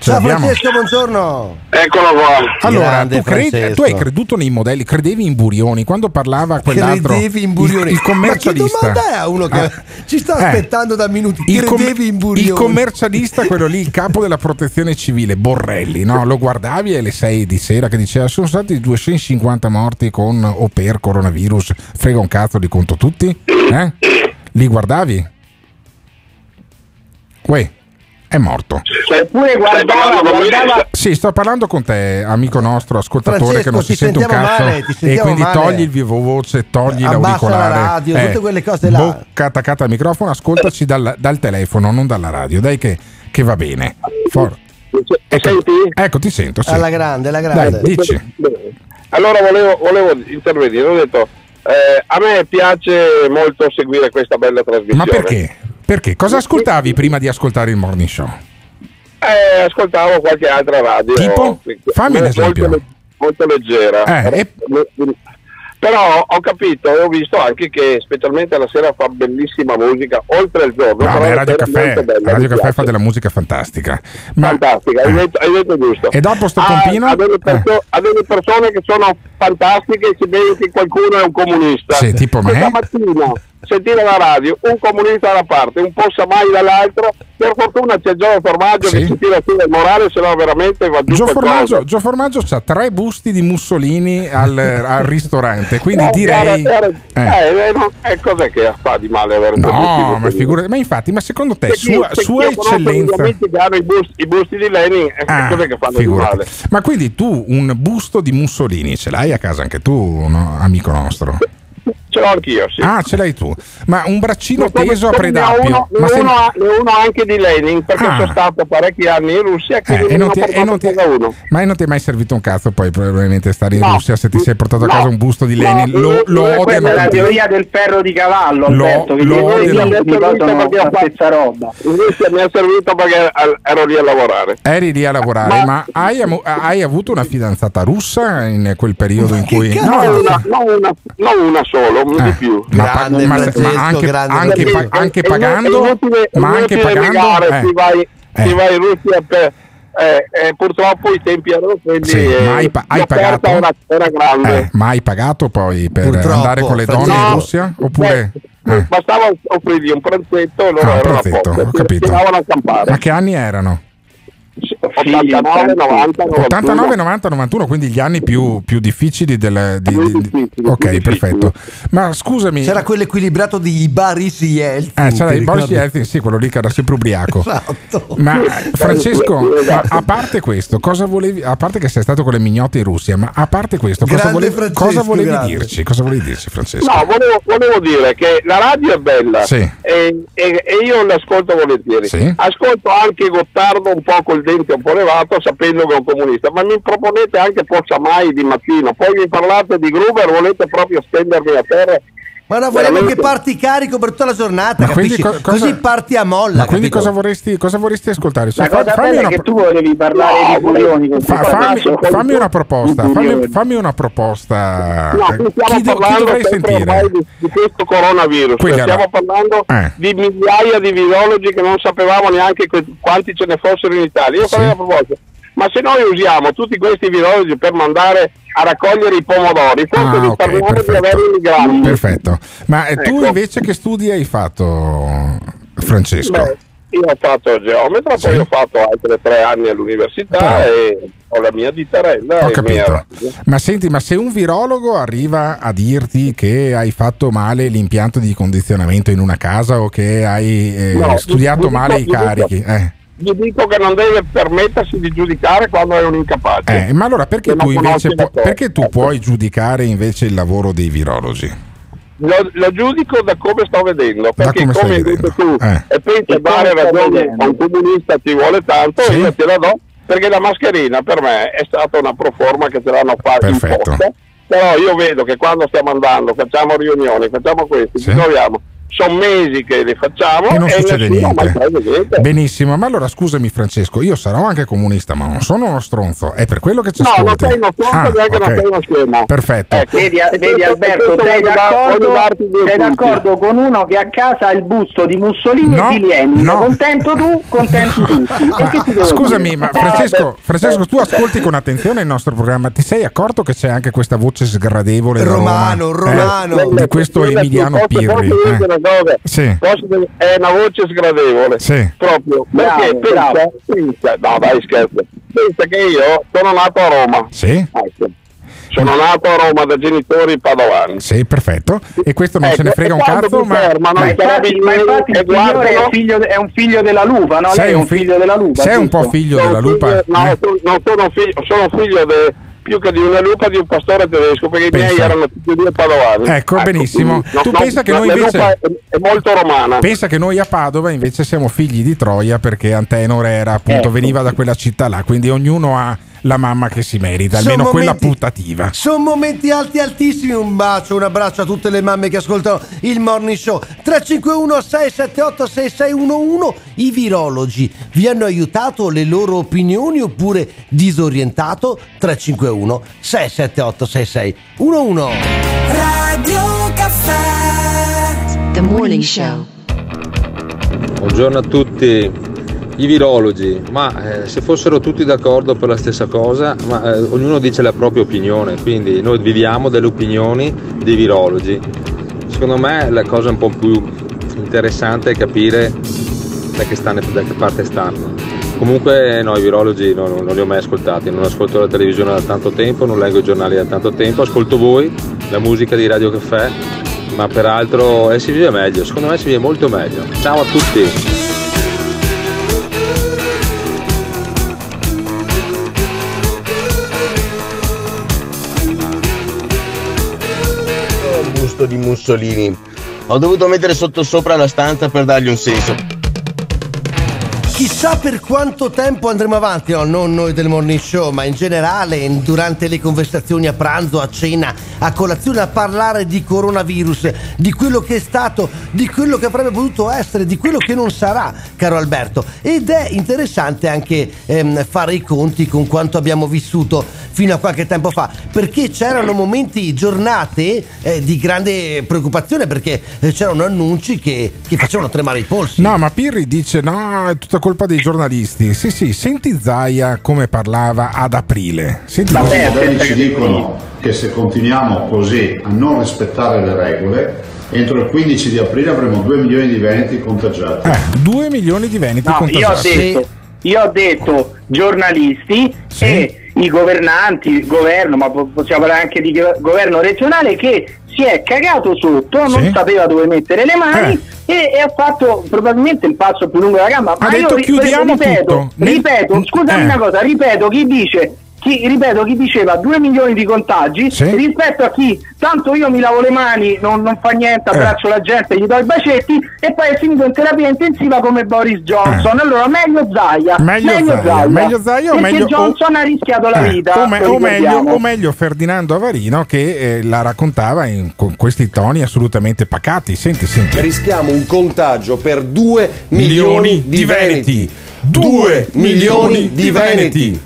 Ce Ciao l'abbiamo? Francesco, buongiorno. Eccolo qua. Allora, tu, credi- tu hai creduto nei modelli, credevi in Burioni quando parlava quell'altro Credevi in Burioni. il, il commercialista. Ma che domanda è a uno che Ah. ci sta Eh. aspettando da minuti? Il, com- Credevi in Burioni? il commercialista, quello lì, il capo della protezione civile, Borrelli, no? lo guardavi alle 6 di sera che diceva sono stati 250 morti con o per coronavirus, frega un cazzo di conto tutti? Eh? Li guardavi? Uè, è morto. Eppure guardava, guardava Sì, sto parlando con te, amico nostro, ascoltatore Francesco, che non si sente un cazzo. male, e quindi male. togli il vivo voce, togli Abbassa l'auricolare. la radio, tutte quelle cose là. Bocca attaccata al microfono, ascoltaci dal, dal telefono, non dalla radio. Dai che, che va bene. For- ecco, ecco, ti sento. Sì. Alla grande, alla grande. Dai, dici. Allora volevo, volevo intervenire, ho detto, eh, a me piace molto seguire questa bella trasmissione. Ma perché? Perché? Cosa ascoltavi prima di ascoltare il morning show? Eh, ascoltavo qualche altra radio. Tipo? Fammi un molto, esempio. le- molto leggera. Eh, e- Però ho capito e ho visto anche che specialmente la sera fa bellissima musica, oltre il giorno. No, beh, Radio Caffè, bella, Radio Caffè fa della musica fantastica. Ma, Fantastica, hai, eh. detto, hai detto giusto. E dopo sto Ha- pompino? Ha delle, perso- ha delle persone che sono fantastiche, si vede che qualcuno è un comunista. Sì, tipo me. Mattina sentire la radio, un comunista da una parte, un possa mai dall'altra. Per fortuna c'è Gio Formaggio Sì. che si tira su del morale, se no veramente va giù Gio. Formaggio, Gio Formaggio ha tre busti di Mussolini al, [laughs] al ristorante, quindi Eh, direi... era- era- eh. eh, no, eh, cos'è che fa di male avere No, ma figurati, ma infatti, ma secondo te, Se sua, se sua eccellenza... che hanno i busti, i busti di Lenin, eh, Ah, cos'è che fanno figurati. di male? Ma quindi tu un busto di Mussolini ce l'hai a casa anche tu, no, amico nostro? Ce l'ho anch'io, sì. Ah, ce l'hai tu. Ma un braccino Ma come- teso a come ne ho predappio. uno- ne Ma ho se- uno, ne uno anche di Lenin perché Ah. sono stato parecchi anni in Russia Eh, e non ti, e portato non ti- a casa uno. ma non ti è mai servito un cazzo poi probabilmente stare in No. Russia se ti sei portato a No. casa un busto di No, Lenin lo, lo odiano è la teoria del ferro di cavallo, Lo- Alberto, che lo odiano. Mi ha la stessa roba. In Russia mi è servito perché ero lì a lavorare. Eri lì a lavorare, ma, hai, avuto una fidanzata russa in quel periodo in cui. No, No, una solo, un Eh, di più. Grande ma- Francesco, ma anche, grande anche pa- anche è pagando, inutile- è ma anche inutile pagando. negare, eh, si, vai, eh. si va in Russia per... eh, eh, purtroppo i tempi erano quelli Sì, e ma hai pa- hai pagato? Era, era grande. Eh, ma hai pagato poi per Purtroppo, andare con le donne in No, Russia? Oppure. beh, eh. Bastava offrirgli un pranzetto e loro Ah, un erano pranzetto, a ho posto. capito. Continuavano a campare. Ma che anni erano? 89, 90, 89, 90, 91, quindi gli anni più, più difficili del... Di, di- di- ok, perfetto. Ma scusami... C'era quell'equilibrato di Boris Yeltsin. Eh, c'era il Boris? Yeltsin, sì, quello lì che era sempre ubriaco. Esatto. Ma Francesco, ma a parte questo, cosa volevi, a parte che sei stato con le mignotte in Russia, ma a parte questo, cosa Grande volevi, cosa volevi dirci? Cosa volevi dirci, Francesco? No, volevo, volevo dire che la radio è bella Sì. e, e- e io l'ascolto volentieri. Sì. Ascolto anche Gottardo un po' col dente un po' levato sapendo che è un comunista, ma mi proponete anche Forza Mai di mattino, poi mi parlate di Gruber, volete proprio stendermi a terra. Ma no, volevo Veramente. che parti carico per tutta la giornata, co- cosa- Così parti a molla. Ma quindi cosa vorresti, cosa vorresti ascoltare? Cioè, La cosa fammi una è che pro- tu volevi parlare di Burioni con fa- fammi, fammi una proposta, Di fammi, fammi una proposta. No, qui chi, stiamo de- chi parlando dovrei sentire? di, di questo coronavirus, Quindi stiamo allora- parlando Eh. di migliaia di virologi che non sapevamo neanche que- quanti ce ne fossero in Italia. Io Sì. farei una proposta, ma se noi usiamo tutti questi virologi per mandare a raccogliere i pomodori, forse Ah, risparmiamo di avere i migranti. Perfetto. Ma eh, tu Ecco. invece che studi hai fatto, Francesco? Beh, io ho fatto geometra, poi ho fatto altri tre anni all'università Però- e ho la mia ditarella. Ho capito. mia- Ma senti, ma se un virologo arriva a dirti che hai fatto male l'impianto di condizionamento in una casa o che hai eh, No, studiato male i carichi, eh, Gli dico che non deve permettersi di giudicare quando è un incapace. eh, ma allora perché tu, invece pu- perché tu puoi giudicare invece il lavoro dei virologi? Lo, lo giudico da come sto vedendo, perché come come vedendo? dici tu, Eh. e pensi a dare ragione a un comunista ci vuole tanto, Sì. io te la do, perché la mascherina per me è stata una proforma che ce l'hanno fatta Perfetto. imposta, però io vedo che quando stiamo andando, facciamo riunioni, facciamo questo, Sì. ci troviamo, sono mesi che le facciamo E non succede ha mai niente. Benissimo, ma allora scusami Francesco, io sarò anche comunista, ma non sono uno stronzo, è per quello che ci No, non sei uno stronzo, Ah, neanche non sei uno scemo. Perfetto. Ecco. Vedi, E vedi Alberto, sei d'accordo, sei d'accordo con uno che a casa ha il busto di Mussolini No, e di Lenin. no. Contento tu. E [laughs] che ti devo Scusami, dire? ma Eh, Francesco, beh, Francesco, tu ascolti con attenzione il nostro programma. Ti sei accorto che c'è anche questa voce sgradevole Romano, Roma? romano. Eh, di questo Emiliano Pirri. eh. Cosa? Sì. Dire- è una voce sgradevole Sì. proprio Bravo, perché pensa, bravo. pensa, no dai scherzo pensa che io sono nato a Roma Sì? Ecco. sono nato a Roma da genitori padovani Sì, perfetto. E questo non Ecco, se ne frega e un cazzo, ma fermano, Ma infatti, ma infatti il signore è, guardano figlio, è un figlio della lupa, no? sei un, un fi- figlio della lupa. sei un po' giusto? figlio sono della lupa? figlio- no, eh? sono- non sono figlio sono figlio de- più che di una lupa di un pastore tedesco perché i miei Pensa. erano tutti e due padovani Ecco, benissimo. quindi, Tu pensa che noi invece- è, è molto romana Pensa che noi a Padova invece siamo figli di Troia perché Antenor era appunto Ecco. veniva da quella città là, quindi ognuno ha la mamma che si merita, almeno Sono quella momenti- putativa. Sono momenti alti altissimi, un bacio, un abbraccio a tutte le mamme che ascoltano il Morning Show. 351 678 6611 I virologi vi hanno aiutato le loro opinioni oppure disorientato? 351 678 6611 Radio Caffè The Morning Show. Buongiorno a tutti. I virologi, ma eh, se fossero tutti d'accordo per la stessa cosa, ma eh, ognuno dice la propria opinione, quindi noi viviamo delle opinioni dei virologi. Secondo me la cosa un po' più interessante è capire da che, stanno, da che parte stanno. Comunque no, i virologi non, non li ho mai ascoltati, non ascolto la televisione da tanto tempo, non leggo i giornali da tanto tempo, ascolto voi, la musica di Radio Caffè, ma peraltro eh, si vive meglio, secondo me si vive molto meglio. Ciao a tutti! Di Mussolini. Ho dovuto mettere sottosopra la stanza per dargli un senso. Chissà per quanto tempo andremo avanti, no, non noi del morning show, ma in generale durante le conversazioni a pranzo, a cena, a colazione, a parlare di coronavirus, di quello che è stato, di quello che avrebbe potuto essere, di quello che non sarà, caro Alberto. Ed è interessante anche ehm, fare i conti con quanto abbiamo vissuto fino a qualche tempo fa, perché c'erano momenti, giornate eh, di grande preoccupazione, perché eh, c'erano annunci che, che facevano tremare i polsi. No, ma Pirri dice: no, è tutta colpa dei giornalisti. Sì, sì, senti Zaia come parlava ad aprile. Senti I come- modelli ci dicono che se continuiamo così a non rispettare le regole, entro il 15 di aprile avremo 2 milioni di veneti contagiati. Eh, 2 milioni di veneti No, io ho contagiati. detto, io ho detto giornalisti e i governanti, il governo, ma po- possiamo parlare anche di go- governo regionale che si è cagato sotto, non Sì. sapeva dove mettere le mani e, e ha fatto probabilmente il passo più lungo della gamba. Ma detto, io chiudiamo ripeto, tutto. Nel- ripeto, scusami Eh. una cosa, ripeto, chi dice chi, ripeto, chi diceva 2 milioni di contagi rispetto a chi tanto io mi lavo le mani, non, non fa niente, Eh. abbraccio la gente, gli do i bacetti e poi è finito in terapia intensiva come Boris Johnson. Allora meglio Zaia, Eh. Meglio Zaia, meglio Zaia o perché meglio- Johnson ha rischiato la Eh, vita. o, me- o meglio, o meglio Ferdinando Avarino che eh, la raccontava in- con questi toni assolutamente pacati. Senti, senti. Rischiamo un contagio per 2 Milioni milioni di di veneti. veneti. Due 2 milioni di veneti.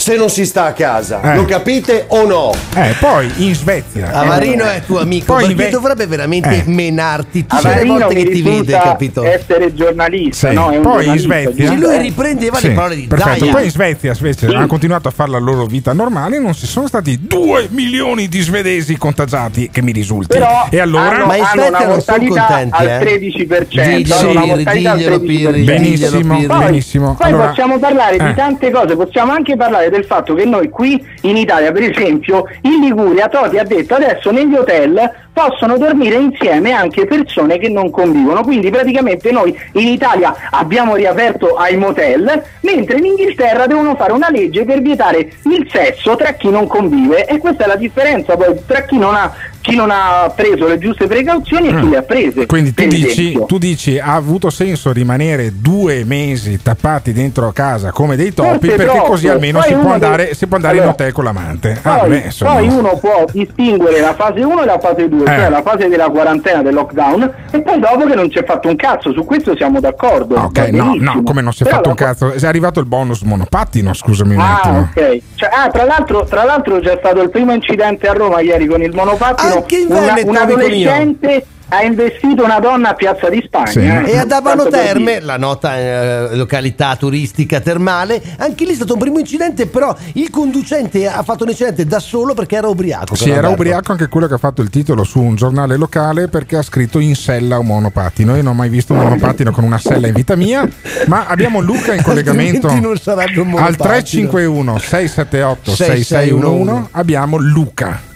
Se non si sta a casa, Eh. lo capite o no? Eh, poi in Svezia. Avarino è tuo amico Poi perché inve- dovrebbe veramente Eh. menarti tutte le volte che ti vede, capito? essere giornalista, Sì. no? È un Poi in Svezia giusto? Lui riprendeva Sì, le parole di perfetto. Zaia. Poi in Svezia, Svezia Sì. hanno continuato a fare la loro vita normale. Non ci sono stati 2 milioni di svedesi contagiati, che mi risulti. Però e allora, hanno, Ma in Svezia una non sono mortalità contenti, al eh. 13%, Diglielo, al diglielo, 13%. Pirri, benissimo. Poi, benissimo. poi Allora- possiamo parlare Eh. di tante cose, possiamo anche parlare del fatto che noi qui in Italia, per esempio, in Liguria, Toti ha detto adesso negli hotel possono dormire insieme anche persone che non convivono, quindi praticamente noi in Italia abbiamo riaperto ai motel, mentre in Inghilterra devono fare una legge per vietare il sesso tra chi non convive. E questa è la differenza poi tra chi non ha, chi non ha preso le giuste precauzioni e chi le ha prese. Mm. Quindi tu dici, tu dici ha avuto senso rimanere due mesi tappati dentro casa come dei topi Forse perché troppo. così almeno si può andare, deve- si può andare in Allora, hotel con l'amante. Ah, Poi, beh, insomma. poi uno può distinguere la fase 1 e la fase 2, Eh. cioè la fase della quarantena del lockdown e poi dopo che non c'è fatto un cazzo, su questo siamo d'accordo. Ah, ok, no, no, come non si è Però fatto un cazzo? È arrivato il bonus monopattino, scusami un Ah, attimo. ok. Cioè, ah, tra l'altro, tra l'altro c'è stato il primo incidente a Roma ieri con il monopattino. Anche in Una- Veneto, un adolescente ha investito una donna a Piazza di Spagna. Sì. eh. E ad Abano Terme, la nota eh, località turistica termale, anche lì è stato un primo incidente, però il conducente ha fatto un incidente da solo perché era ubriaco. Sì, era Alberto. ubriaco anche quello che ha fatto il titolo su un giornale locale perché ha scritto in sella un monopattino. Io non ho mai visto un monopattino con una sella in vita mia, ma abbiamo Luca in [laughs] collegamento al monopattino. 351 678 6611. 6611 abbiamo Luca.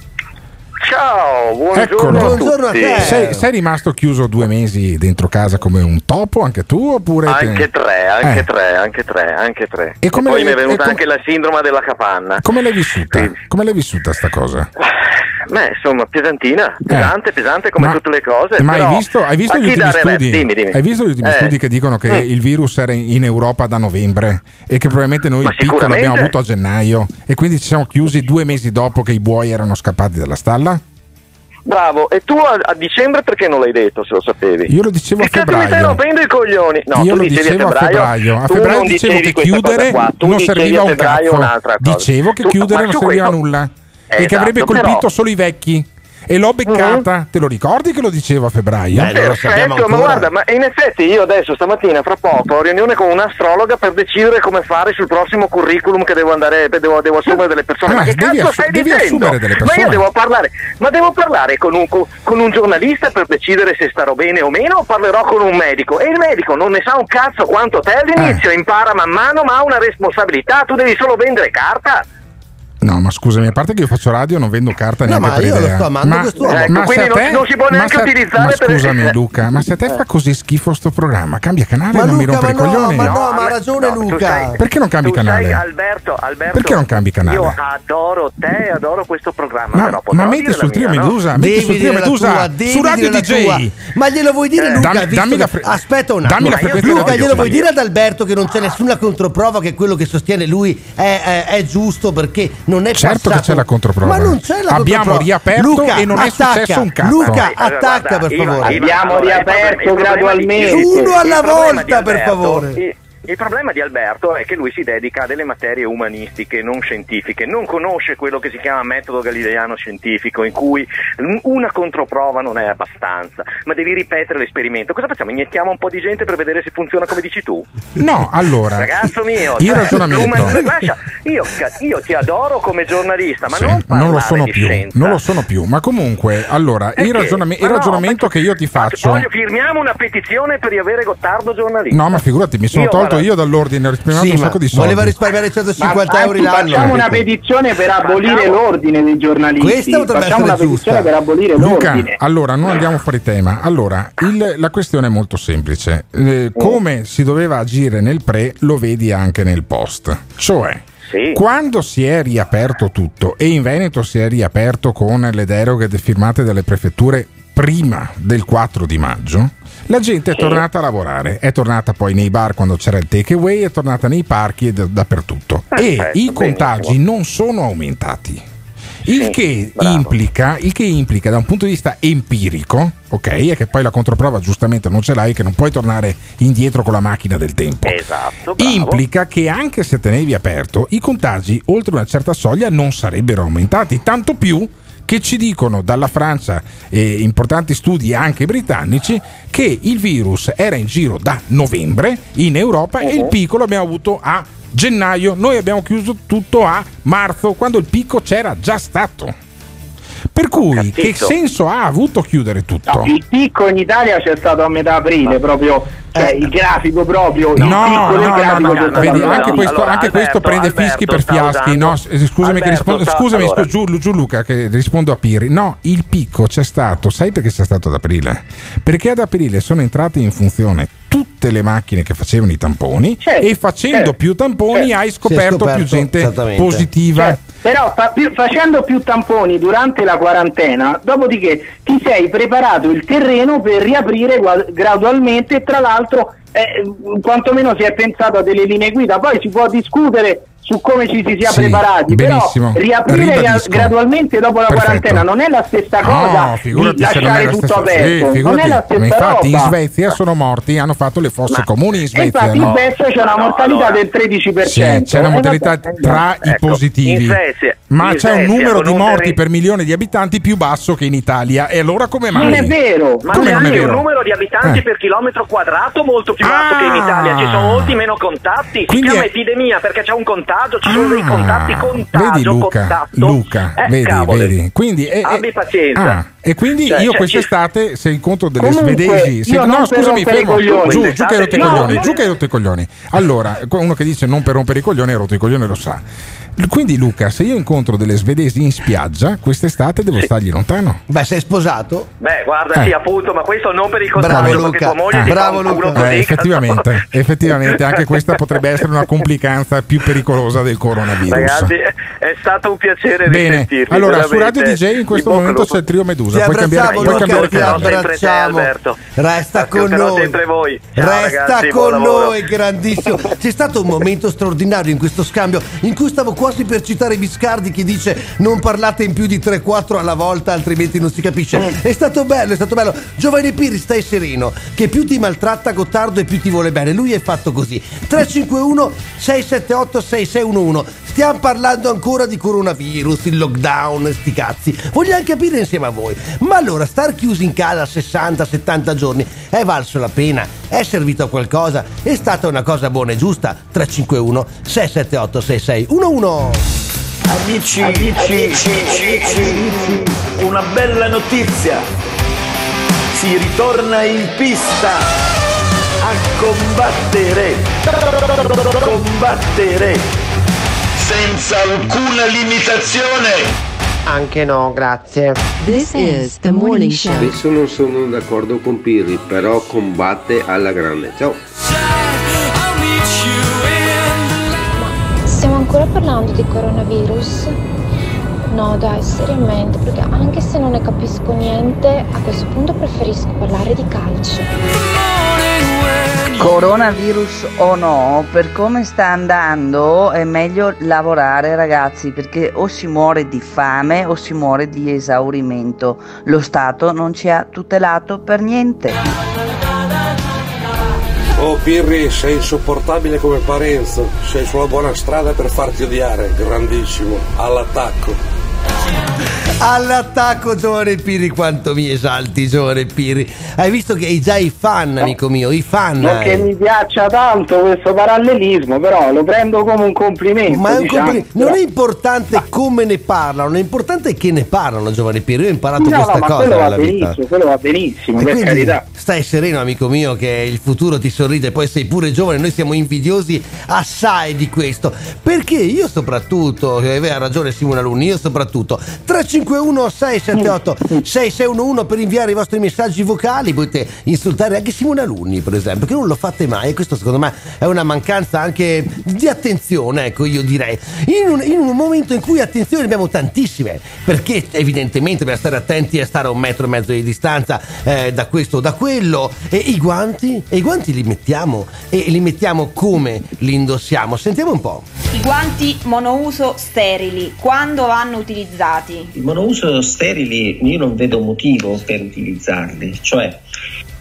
Ciao, buongiorno, a Buongiorno a tutti. te. Sei, sei rimasto chiuso due mesi dentro casa come un topo anche tu oppure te- Anche tre, anche Eh. tre, anche tre, anche tre. E come poi mi è venuta e com- anche la sindrome della capanna. Come l'hai vissuta? Sì. Come l'hai vissuta sta cosa? [laughs] Beh, insomma, pesantina, pesante, pesante come Ma- tutte le cose. Ma hai visto, hai visto gli ultimi studi? Dimmi, dimmi. Hai visto gli ultimi Eh. studi che dicono che Mm. il virus era in Europa da novembre e che probabilmente noi il picco l'abbiamo avuto a gennaio e quindi ci siamo chiusi due mesi dopo che i buoi erano scappati dalla stalla? Bravo, e tu a, a dicembre perché non l'hai detto se lo sapevi? Io lo dicevo a Che cazzo mi stai febbraio. rompendo i coglioni? No, Io lo dicevo a febbraio. A febbraio dicevo che chiudere non serviva a un febbraio cazzo. Dicevo che chiudere non serviva a questo- nulla e che Esatto, avrebbe colpito però- solo i vecchi. E l'ho beccata, te lo ricordi che lo dicevo a febbraio? Beh, Perfetto, ma ancora. guarda, ma in effetti io adesso stamattina fra poco ho riunione con un'astrologa per decidere come fare sul prossimo curriculum che devo andare, devo, devo assumere delle persone. Ah, ma che devi cazzo assu- stai devi dicendo? assumere delle Ma io devo parlare, ma devo parlare con un, con- con un giornalista per decidere se starò bene o meno o parlerò con un medico? E il medico non ne sa un cazzo quanto te all'inizio, Eh. impara man mano, ma ha una responsabilità, tu devi solo vendere carta. No, ma scusami, a parte che io faccio radio, non vendo carta No, neanche ma per io lo idea. sto amando ma. Ecco, ma quindi non- te- non si può neanche utilizzare ma per- scusami, [laughs] Luca, ma se a te fa così schifo sto programma, cambia canale e non mi rompere i no, coglioni. ma no, ma ha ragione no, Luca. sai- Perché non cambi canale? Alberto, Alberto, Perché non cambi canale? Io adoro te, adoro questo programma. Ma, però ma metti sul trio no? Medusa, metti sul trio Medusa su Radio DJ. Ma glielo vuoi dire Luca? Aspetta un dammi attimo. Luca, glielo vuoi dire ad Alberto che non c'è nessuna controprova che quello che sostiene lui è giusto perché non è Certo passato. che c'è la controprova. Ma non c'è la Abbiamo controprova. riaperto Luca, e non è attacca. successo un cazzo. Luca, Allora, attacca guarda, per favore. Abbiamo riaperto gradualmente. Uno alla volta, per favore. Il- problema di Alberto è che lui si dedica a delle materie umanistiche, non scientifiche, non conosce quello che si chiama metodo galileiano scientifico, in cui un- una controprova non è abbastanza, ma devi ripetere l'esperimento. Cosa facciamo? Iniettiamo un po' di gente per vedere se funziona come dici tu? No, allora. Ragazzo mio, il cioè, ragionamento. l'uman- lascia- io, io ti adoro come giornalista, ma Sì, non non lo sono più, scienza. non lo sono più, ma comunque, allora, il, Perché? ragioname- il no, ragionamento ma- che io ti faccio Voglio, firmiamo una petizione per riavere Gottardo giornalista. No, ma figurati, mi sono Io, tolto tolto io dall'ordine, ho risparmiato Sì, un sacco di soldi. voleva risparmiare 150 Ma euro l'anno. facciamo una petizione per abolire l'ordine dei giornalisti. Questa potrebbe facciamo una essere petizione giusta. per abolire Luca, l'ordine. allora non andiamo fuori tema. Allora, il- la questione è molto semplice. Eh, come si doveva agire nel pre, lo vedi anche nel post. Cioè, quando si è riaperto tutto e in Veneto si è riaperto con le deroghe de- firmate dalle prefetture prima del 4 di maggio, la gente è tornata a lavorare, è tornata poi nei bar quando c'era il takeaway, è tornata nei parchi e da- dappertutto. e Perfetto, i contagi benissimo. non sono aumentati. Il, Sì, che implica, il che implica da un punto di vista empirico, ok, è che poi la controprova giustamente non ce l'hai, che non puoi tornare indietro con la macchina del tempo. Esatto, bravo. Implica che anche se tenevi aperto, i contagi oltre una certa soglia non sarebbero aumentati, tanto più che ci dicono dalla Francia e importanti studi anche britannici che il virus era in giro da novembre in Europa e il picco l'abbiamo avuto a gennaio, noi abbiamo chiuso tutto a marzo quando il picco c'era già stato. Per cui che capito. senso ha avuto chiudere tutto? No, il picco in Italia c'è stato a metà aprile, proprio, cioè il grafico proprio, il Eh. No, no, no, grafico no, no, vedi, anche questo, anche questo prende fischi per fiaschi. No, eh, scusami che Alberto, rispondo, scusami, allora. scu- giù, giù Luca che rispondo a Piri. No, il picco c'è stato, sai perché c'è stato ad aprile? Perché ad aprile sono entrate in funzione tutte le macchine che facevano i tamponi e facendo certo, più tamponi certo. hai scoperto, scoperto, più gente positiva. Però fa- facendo più tamponi durante la quarantena, dopodiché ti sei preparato il terreno per riaprire gua- gradualmente tra l'altro eh, quantomeno si è pensato a delle linee guida, poi si può discutere su come ci si sia Sì, preparati, benissimo. però riaprire Ribadisco. gradualmente dopo la Perfetto. quarantena non è la stessa cosa No, figurati di lasciare la tutto stessa aperto, sì, non è la stessa Ma infatti in roba. Svezia sono morti, hanno fatto le fosse comuni in Svezia. infatti no? in Svezia c'è una mortalità del 13%. Sì, c'è una Eh, mortalità vabbè, tra i ecco, positivi, in Svezia- ma in c'è un numero di morti terreno- per milione di abitanti più basso che in Italia. E allora come mai? Non è vero, Ma come c'è non è anche un vero? numero di abitanti Eh. per chilometro quadrato molto più basso che in Italia, ci sono molti meno contatti, si chiama epidemia perché c'è un contagio, ci sono dei contatti, Ah, contagio, vedi Luca, contatto. Luca, Eh, vedi, cavoli. vedi. Quindi, eh, Abbi eh, pazienza. ah, e quindi Cioè, io cioè, quest'estate, se incontro delle Comunque, svedesi, se- no, scusami, fermo, coglioni. giù, giù che hai rotto i coglioni, giù che hai rotto i coglioni. Allora, uno che dice non per rompere i coglioni, hai rotto i coglioni, lo sa. Quindi, Luca, se io incontro delle svedesi in spiaggia, quest'estate devo stargli lontano. Beh, sei sposato? Beh, guarda, Eh. sì, appunto, ma questo non per il Bravo, contagio, Luca. perché tua moglie Ah. ti Bravo, fa un culo Luca. così, Eh, effettivamente, [laughs] effettivamente, anche questa potrebbe essere una complicanza più pericolosa del coronavirus. Ragazzi, è stato un piacere Bene, risentirvi. allora su. Radio DJ in questo momento lupo. c'è il trio Medusa. Ti Puoi cambiare, puoi cambiare ti abbracciamo. Resta con noi. voi. Ciao, Resta ragazzi, con noi, grandissimo. C'è stato un momento straordinario in questo scambio in cui stavo quasi per citare Biscardi che dice non parlate in più di 3-4 alla volta altrimenti non si capisce. È stato bello, è stato bello. Giovanni Piri, stai sereno, che più ti maltratta Gottardo e più ti vuole bene. Lui è fatto così. 351 678 6611. Stiamo parlando ancora di coronavirus, il lockdown, sti cazzi. Vogliamo capire insieme a voi. Ma allora, star chiusi in casa 60-70 giorni è valso la pena? È servito a qualcosa? È stata una cosa buona e giusta? 351 678 6611. Amici, amici, amici, una bella notizia. Si ritorna in pista a combattere. Combattere senza alcuna limitazione. Anche no, grazie. This is the morning show. Adesso non sono d'accordo con Pirri, però combatte alla grande. Ciao. Stiamo ancora parlando di coronavirus? No, dai, seriamente, perché anche se non ne capisco niente, a questo punto preferisco parlare di calcio. Coronavirus o no, per come sta andando è meglio lavorare ragazzi perché o si muore di fame o si muore di esaurimento. Lo Stato non ci ha tutelato per niente. Oh Pirri, sei insopportabile come Parenzo, sei sulla buona strada per farti odiare, grandissimo, all'attacco. All'attacco giovane Pirri, quanto mi esalti giovane Pirri. Hai visto che hai già i fan, amico mio, i fan. Non che mi piaccia tanto questo parallelismo, però lo prendo come un complimento. Ma è un diciamo. complimento. non è importante come ne parlano, l'importante è che ne parlano, giovane Pirri. Io ho imparato No, no, questa ma cosa quello va nella vita. benissimo, quello va benissimo, E per carità. stai sereno, amico mio, che il futuro ti sorride, poi sei pure giovane, noi siamo invidiosi assai di questo. Perché io soprattutto, e aveva ragione Simone Alunni, io soprattutto 351 678 6611 per inviare i vostri messaggi vocali, potete insultare anche Simone Alunni, per esempio, che non lo fate mai, e questo secondo me è una mancanza anche di attenzione, ecco, io direi. In un, in un momento in cui attenzione ne abbiamo tantissime, perché evidentemente dobbiamo stare attenti a stare a un metro e mezzo di distanza eh, da questo o da quello. E i guanti? E i guanti li mettiamo e li mettiamo come li indossiamo? Sentiamo un po'. I guanti monouso sterili, quando vanno utilizzati? I monouso sterili io non vedo motivo per utilizzarli, cioè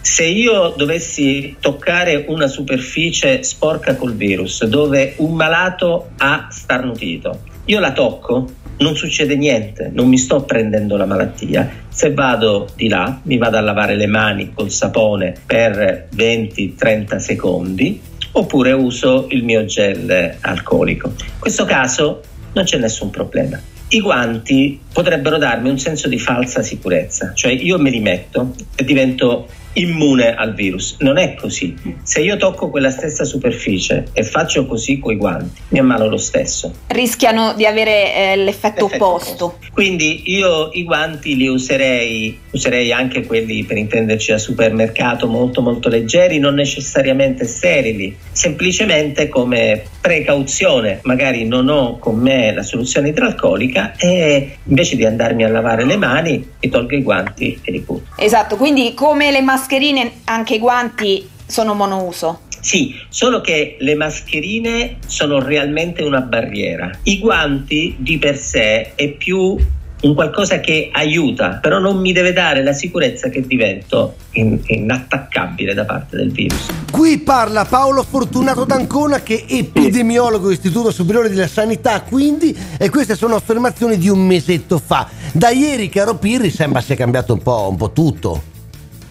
se io dovessi toccare una superficie sporca col virus dove un malato ha starnutito, io la tocco, non succede niente, non mi sto prendendo la malattia. Se vado di là, mi vado a lavare le mani col sapone per 20-30 secondi oppure uso il mio gel alcolico. In questo caso non c'è nessun problema. I guanti potrebbero darmi un senso di falsa sicurezza, cioè io me li metto e divento immune al virus. Non è così. Se io tocco quella stessa superficie e faccio così coi guanti, mi ammalo lo stesso. Rischiano di avere eh, l'effetto opposto. Quindi io i guanti li userei, userei anche quelli per intenderci a supermercato molto molto leggeri, non necessariamente sterili, semplicemente come precauzione. Magari non ho con me la soluzione idralcolica e invece di andarmi a lavare le mani mi tolgo i guanti e li butto. Esatto, quindi come le mascherine, anche i guanti sono monouso. Sì, solo che le mascherine sono realmente una barriera. I guanti di per sé è più un qualcosa che aiuta, però non mi deve dare la sicurezza che divento in- inattaccabile da parte del virus. Qui parla Paolo Fortunato d'Ancona che è epidemiologo Istituto Superiore della Sanità, quindi, e queste sono affermazioni di un mesetto fa. Da ieri, caro Pirri, sembra sia cambiato un po', un po' tutto.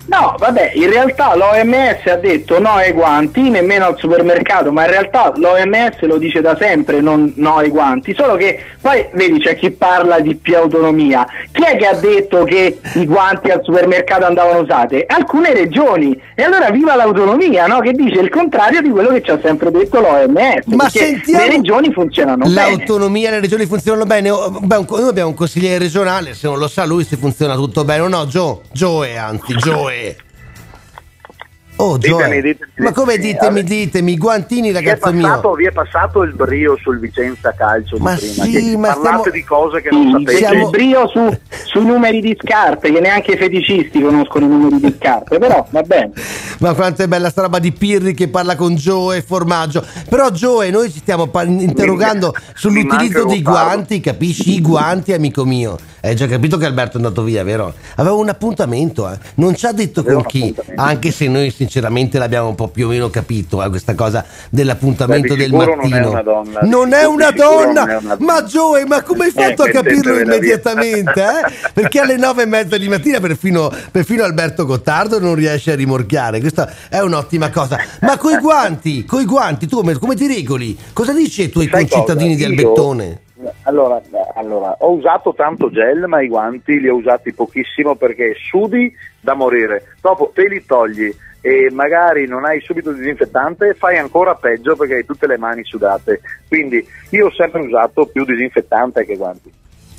No, vabbè, in realtà l'OMS ha detto no ai guanti, nemmeno al supermercato, ma in realtà l'OMS lo dice da sempre, non no ai guanti, solo che poi vedi c'è chi parla di più autonomia. Chi è che ha detto che i guanti al supermercato andavano usati? Alcune regioni. E allora viva l'autonomia, no? Che dice il contrario di quello che ci ha sempre detto l'OMS. Ma sentiamo- le regioni funzionano bene. L'autonomia, le regioni funzionano bene. Noi abbiamo un consigliere regionale, se non lo sa lui se funziona tutto bene o no. Joe, Joe anzi, Joe. way. Oh. Ditemi, ditemi, Ma come ditemi, ditemi, guantini, Vi è, ragazzo passato, mio. vi è passato il brio sul Vicenza Calcio Ma di prima, sì, che ma parlate stiamo- di cose che non sapete. C'è il brio su, sui numeri di scarpe, che neanche i feticisti conoscono i numeri di scarpe, però va bene. Ma quanto è bella sta roba di Pirri che parla con Joe e formaggio. Però Joe, noi ci stiamo pa- interrogando sull'utilizzo manca dei guanti, capisci? I guanti, amico mio. Hai già capito che Alberto è andato via, vero? Aveva un appuntamento, eh. Non ci ha detto Aveva con chi, anche se noi sinceramente l'abbiamo un po' più o meno capito, eh, questa cosa dell'appuntamento Beh, del sicuro non mattino. è una donna, Non è una donna! è una Ma Joe, ma come hai fatto Eh, a capirlo immediatamente? eh? Perché alle nove e mezza di mattina perfino, perfino Alberto Gottardo non riesce a rimorchiare. Questa è un'ottima cosa. Ma coi guanti, coi guanti, tu come, come ti regoli? Cosa dici ai tuoi Sai concittadini cosa? di Io- Albettone? Allora, allora, ho usato tanto gel, ma i guanti li ho usati pochissimo perché sudi da morire. Dopo te li togli e magari non hai subito il disinfettante, fai ancora peggio perché hai tutte le mani sudate. Quindi io ho sempre usato più disinfettante che guanti.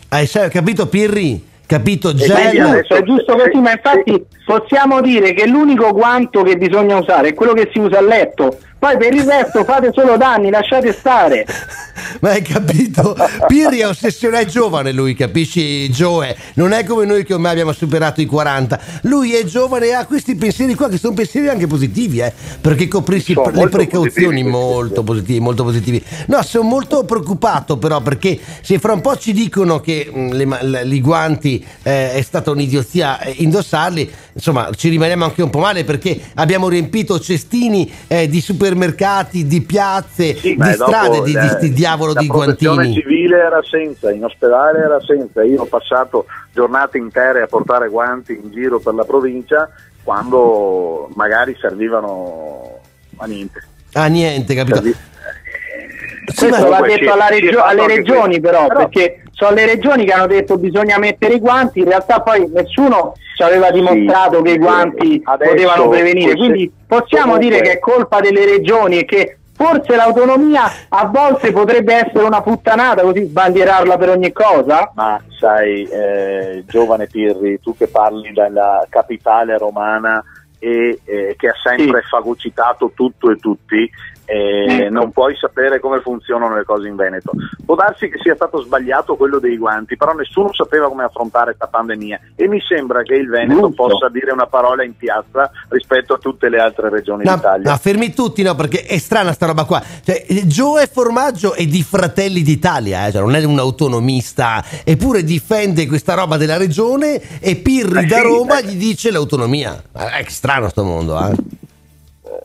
Hai capito Pirri? Capito E gel? adesso è giusto così, ma infatti possiamo dire che l'unico guanto che bisogna usare è quello che si usa a letto. Poi per il resto fate solo danni, lasciate stare. [laughs] Ma hai capito? Pirri è ossessione, è giovane lui, capisci Joe? Non è come noi che ormai abbiamo superato i 40. Lui è giovane e ha questi pensieri qua che sono pensieri anche positivi, eh? Perché coprirsi Sono le precauzioni positivi molto positivi, molto positivi. No, sono molto preoccupato però perché se fra un po' ci dicono che le- i guanti eh, è stata un'idiozia eh, indossarli, insomma ci rimaniamo anche un po' male perché abbiamo riempito cestini eh, di supermercati, di piazze, Sì, di ma dopo strade di, di la- sti diavolo la di protezione guantini. civile era senza, in ospedale era senza. Io ho passato giornate intere a portare guanti in giro per la provincia quando magari servivano a niente. Ah niente, capito? Questo ma- va Comunque detto regio- alle regioni questo. però, Però- perché sono le regioni che hanno detto bisogna mettere i guanti, in realtà poi nessuno ci aveva dimostrato che i guanti adesso potevano prevenire, quindi possiamo comunque- dire che è colpa delle regioni e che forse l'autonomia a volte potrebbe essere una puttanata così sbandierarla per ogni cosa? Ma sai, eh, giovane Pirri, tu che parli dalla capitale romana e eh, che ha sempre fagocitato tutto e tutti, eh, non puoi sapere come funzionano le cose in Veneto. Può darsi che sia stato sbagliato quello dei guanti, però nessuno sapeva come affrontare questa pandemia e mi sembra che il Veneto Giusto. possa dire una parola in piazza rispetto a tutte le altre regioni No, d'Italia. no, fermi tutti, no, perché è strana sta roba qua. Cioè, Joe Formaggio è di Fratelli d'Italia, eh, cioè non è un autonomista, eppure difende questa roba della regione e Pirri Eh da sì, Roma eh. gli dice l'autonomia. Eh, È strano sto mondo, eh.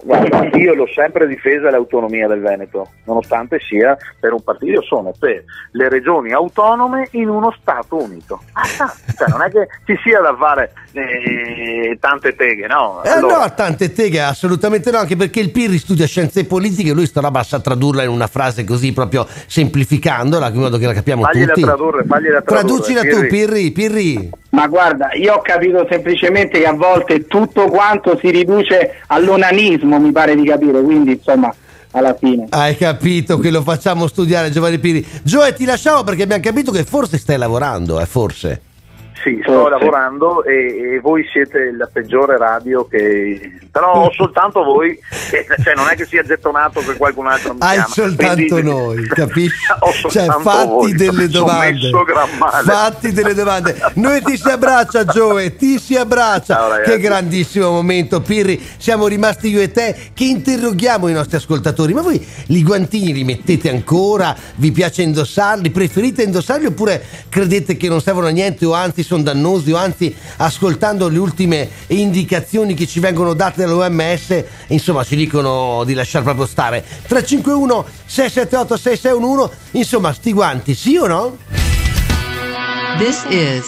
Guarda, io l'ho sempre difesa l'autonomia del Veneto, nonostante sia per un partito, io sono per le regioni autonome in uno Stato unito. Ah, cioè, non è che ci sia da fare eh, tante teghe, no? Eh Allora, no, tante teghe, assolutamente no, anche perché il Pirri studia scienze politiche, lui sta roba sa tradurla in una frase così proprio semplificandola, in modo che la capiamo fagliela tutti. tradurre, fagliela tradurre. Traducila tu, Pirri. Pirri, Pirri. Ma guarda, io ho capito semplicemente che a volte tutto quanto si riduce all'onanismo, mi pare di capire, quindi insomma, alla fine. Hai capito che lo facciamo studiare Giovanni Pirri. Gioe, ti lasciamo perché abbiamo capito che forse stai lavorando, eh, forse. Sì, sto lavorando e, e voi siete la peggiore radio che... Però ho soltanto voi, cioè non è che sia gettonato che qualcun altro mi Hai chiama. soltanto Quindi- noi, capisci? [laughs] Ho Cioè, fatti voi. delle domande. Fatti delle domande. Noi ti si abbraccia, Gioe, ti si abbraccia. Ciao, che grandissimo momento, Pirri. Siamo rimasti io e te che interroghiamo i nostri ascoltatori. Ma voi i guantini li mettete ancora? Vi piace indossarli? Preferite indossarli oppure credete che non servono a niente o anzi sono dannosi o anzi ascoltando le ultime indicazioni che ci vengono date dall'OMS, insomma ci dicono di lasciare proprio stare. 351 678 6611, insomma sti guanti, sì o no? This is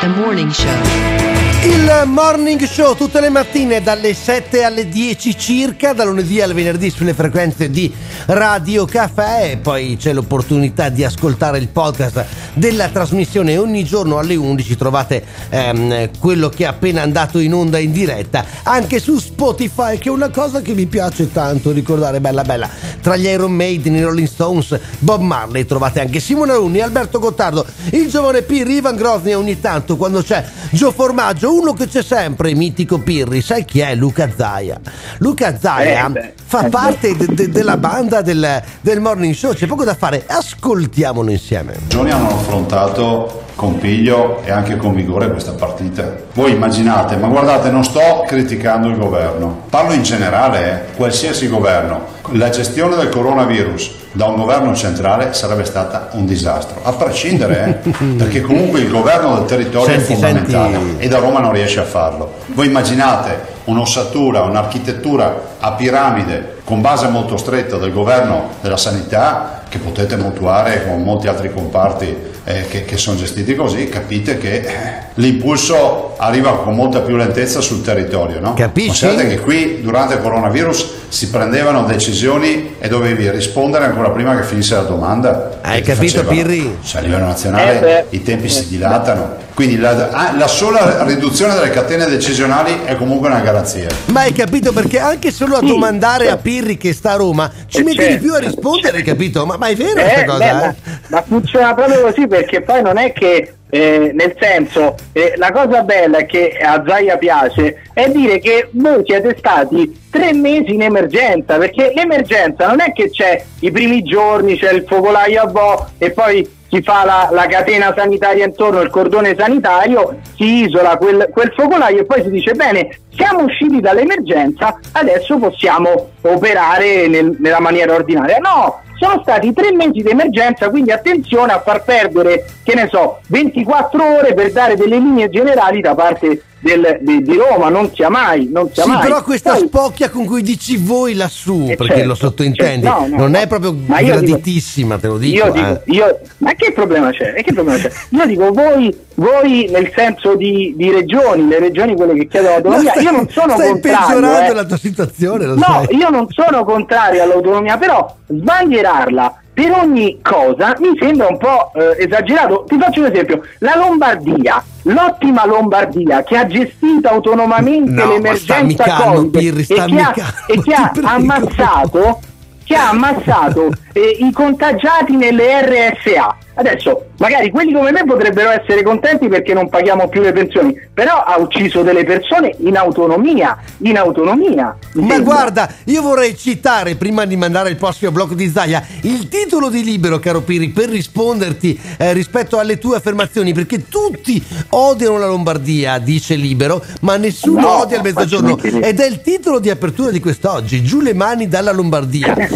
the morning show. Il morning show tutte le mattine dalle 7 alle 10 circa, da lunedì al venerdì sulle frequenze di Radio Caffè e poi c'è l'opportunità di ascoltare il podcast della trasmissione. Ogni giorno alle 11 trovate ehm, quello che è appena andato in onda in diretta anche su Spotify che è una cosa che mi piace tanto ricordare. Bella bella. Tra gli Iron Maiden, i Rolling Stones, Bob Marley trovate anche Simone Alunni, Alberto Gottardo, il giovane Pirri, Ivan Grosni e ogni tanto quando c'è Gio Formaggio uno che c'è sempre, mitico Pirri, sai chi è? Luca Zaia. Luca Zaia Eh, fa parte de- de- della banda del, del morning show, c'è poco da fare, ascoltiamolo insieme. Giorni hanno affrontato con piglio e anche con vigore questa partita. Voi immaginate, ma guardate, non sto criticando il governo, parlo in generale, eh, qualsiasi governo. La gestione del coronavirus da un governo centrale sarebbe stata un disastro, a prescindere, eh, [laughs] perché comunque il governo del territorio Senti, è fondamentale senti. e da Roma non riesce a farlo. Voi immaginate un'ossatura, un'architettura a piramide con base molto stretta del governo della sanità che potete mutuare con molti altri comparti eh, che, che sono gestiti così, capite che eh, l'impulso arriva con molta più lentezza sul territorio. No? Capisci? Considerate che qui durante il coronavirus si prendevano decisioni e dovevi rispondere ancora prima che finisse la domanda. Hai capito, facevano- Pirri? cioè, a livello nazionale Eh i tempi si dilatano. Quindi la, ah, la sola riduzione delle catene decisionali è comunque una garanzia. Ma hai capito perché anche solo a domandare a Pirri che sta a Roma ci Eh, metti di certo. più a rispondere, capito? Ma, ma è vero Eh, questa beh, cosa? ma, eh? ma funziona proprio così perché poi non è che eh, nel senso eh, la cosa bella che a Zaia piace è dire che voi siete stati tre mesi in emergenza perché l'emergenza non è che c'è i primi giorni c'è il focolaio a Bo e poi si fa la, la catena sanitaria intorno, il cordone sanitario, si isola quel, quel focolaio e poi si dice bene, siamo usciti dall'emergenza, adesso possiamo operare nel- nella maniera ordinaria. No, sono stati tre mesi di emergenza, quindi attenzione a far perdere, che ne so, 24 ore per dare delle linee generali da parte del- di, di Roma, non sia mai, non sia Sì, mai. però questa Poi- spocchia con cui dici voi lassù, Eh, perché certo, lo sottointendi, certo, no, no, non no. è proprio Ma io dico- graditissima, te lo dico. io dico, eh. io- ma che problema c'è? E che problema c'è? Io dico voi, voi nel senso di, di regioni, le regioni quelle che chiedono l'autonomia, stai- io non sono stai contrario. peggiorando eh. la tua situazione, lo No, sai. io non sono contrario all'autonomia, però sbandierarla per ogni cosa mi sembra un po' eh, esagerato. Ti faccio un esempio: la Lombardia, l'ottima Lombardia che ha gestito autonomamente No, l'emergenza Covid Pirri, e che ha, e che ha [laughs] ammazzato che ha ammazzato eh, i contagiati nelle RSA. Adesso, magari quelli come me potrebbero essere contenti perché non paghiamo più le pensioni, però ha ucciso delle persone in autonomia, in autonomia. mi Ma sembra. guarda, io vorrei citare, prima di mandare il prossimo blocco di Zaia, il titolo di libero, caro Piri, per risponderti eh, rispetto alle tue affermazioni, perché tutti odiano la Lombardia, dice libero, ma nessuno No, odia il mezzogiorno. Ed è il titolo di apertura di quest'oggi, giù le mani dalla Lombardia. [laughs]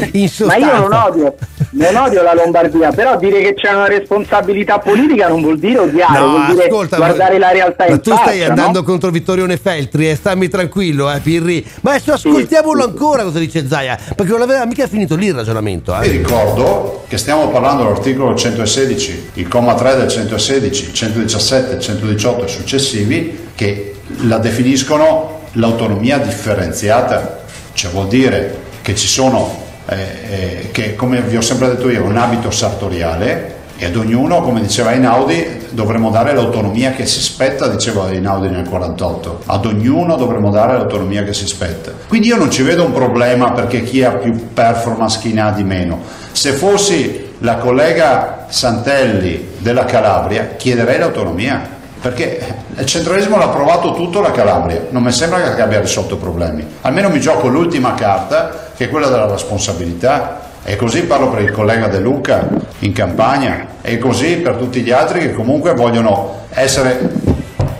Ma io non odio, non odio la Lombardia, però dire che c'è una responsabilità politica non vuol dire odiare, No, vuol dire ascolta, guardare la realtà ma in tu faccia. stai andando no? contro Vittorione Feltri e stammi tranquillo, eh, Pirri. Ma adesso ascoltiamolo ancora cosa dice Zaia, perché non aveva mica finito lì il ragionamento. Vi Eh. ricordo che stiamo parlando dell'articolo 116, il comma 3 del 116, il 117, il 118 e successivi che la definiscono l'autonomia differenziata, cioè vuol dire che ci sono, eh, eh, che come vi ho sempre detto io, un abito sartoriale e ad ognuno, come diceva Einaudi, dovremmo dare l'autonomia che si spetta, diceva Einaudi nel 48, ad ognuno dovremmo dare l'autonomia che si spetta. Quindi io non ci vedo un problema perché chi ha più performance, chi ne ha di meno. Se fossi la collega Santelli della Calabria, chiederei l'autonomia. Perché il centralismo l'ha provato tutto la Calabria, non mi sembra che abbia risolto problemi. Almeno mi gioco l'ultima carta, che è quella della responsabilità. E così parlo per il collega De Luca in campagna, e così per tutti gli altri che comunque vogliono essere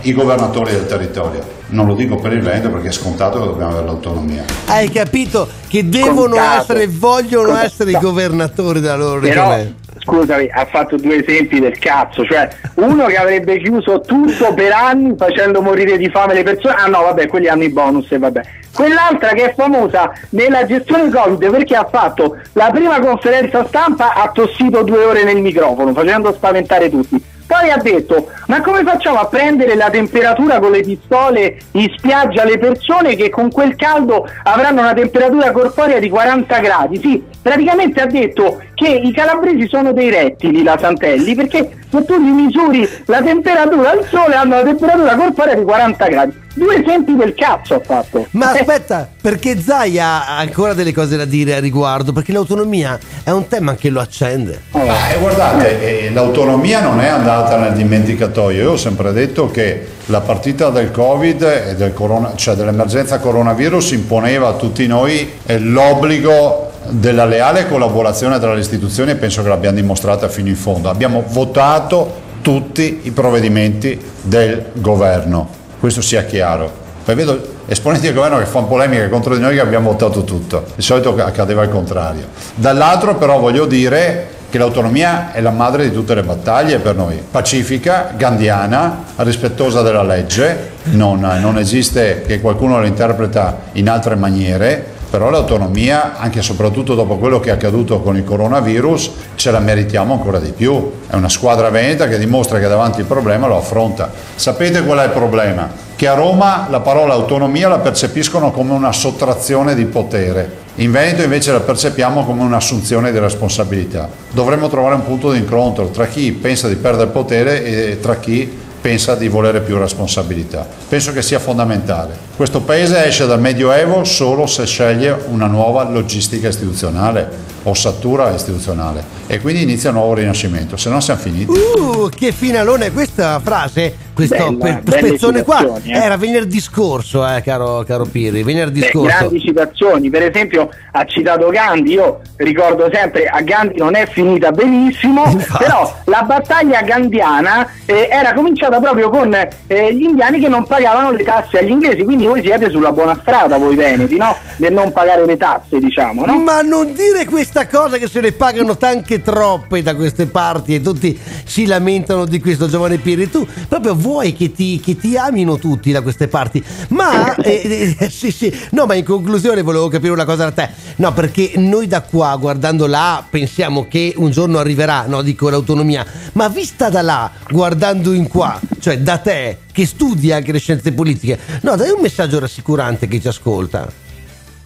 i governatori del territorio. Non lo dico per il Veneto perché è scontato che dobbiamo avere l'autonomia. Hai capito che devono Scontato. essere, vogliono Scontato. essere i governatori della loro Però, regione. Scusami, ha fatto due esempi del cazzo, cioè uno che avrebbe chiuso tutto per anni facendo morire di fame le persone, ah no vabbè, quelli hanno i bonus e vabbè. Quell'altra che è famosa nella gestione Covid perché ha fatto la prima conferenza stampa, ha tossito due ore nel microfono, facendo spaventare tutti. Poi ha detto: Ma come facciamo a prendere la temperatura con le pistole in spiaggia alle persone che con quel caldo avranno una temperatura corporea di 40 gradi? Sì, praticamente ha detto che i calabresi sono dei rettili, la Santelli, perché se tu gli misuri la temperatura al sole hanno una temperatura corporea di 40 gradi. Due esempi del cazzo ha fatto. Ma aspetta, perché Zaia ha ancora delle cose da dire a riguardo, perché l'autonomia è un tema che lo accende. Ma eh, guardate, eh, l'autonomia non è andata nel dimenticatoio. Io ho sempre detto che la partita del Covid e del corona- cioè dell'emergenza coronavirus imponeva a tutti noi eh, l'obbligo della leale collaborazione tra le istituzioni e penso che l'abbiamo dimostrata fino in fondo. Abbiamo votato tutti i provvedimenti del governo, questo sia chiaro. Poi vedo esponenti del governo che fanno polemiche contro di noi che abbiamo votato tutto, di solito accadeva il contrario. Dall'altro però voglio dire che l'autonomia è la madre di tutte le battaglie per noi, pacifica, gandiana, rispettosa della legge, non, non esiste che qualcuno la interpreta in altre maniere, però l'autonomia, anche e soprattutto dopo quello che è accaduto con il coronavirus, ce la meritiamo ancora di più. È una squadra veneta che dimostra che davanti il problema lo affronta. Sapete qual è il problema? Che a Roma la parola autonomia la percepiscono come una sottrazione di potere. In Veneto invece la percepiamo come un'assunzione di responsabilità. Dovremmo trovare un punto di incontro tra chi pensa di perdere potere e tra chi pensa di volere più responsabilità. Penso che sia fondamentale. Questo Paese esce dal Medioevo solo se sceglie una nuova logistica istituzionale, ossatura istituzionale e quindi inizia un nuovo rinascimento, se no siamo finiti. Uh, che finalone questa frase, questo Bella, pe- spezzone qua eh. era venerdì scorso, eh, caro, caro Pirri, venerdì Beh, scorso. grandi citazioni, per esempio ha citato Gandhi, io ricordo sempre a Gandhi non è finita benissimo, [laughs] però la battaglia gandiana eh, era cominciata proprio con eh, gli indiani che non pagavano le tasse agli inglesi, quindi voi siete sulla buona strada voi veneti, no? Nel non pagare le tasse, diciamo, no? Ma non dire queste questa cosa che se ne pagano tanche troppe da queste parti e tutti si lamentano di questo giovane Pirri. Tu proprio vuoi che ti, che ti amino tutti da queste parti. Ma [laughs] eh, eh, sì, sì. No, ma in conclusione volevo capire una cosa da te. No, perché noi da qua, guardando là, pensiamo che un giorno arriverà, no, dico l'autonomia, ma vista da là, guardando in qua, cioè da te che studi anche le scienze politiche, no, dai un messaggio rassicurante a chi ci ascolta.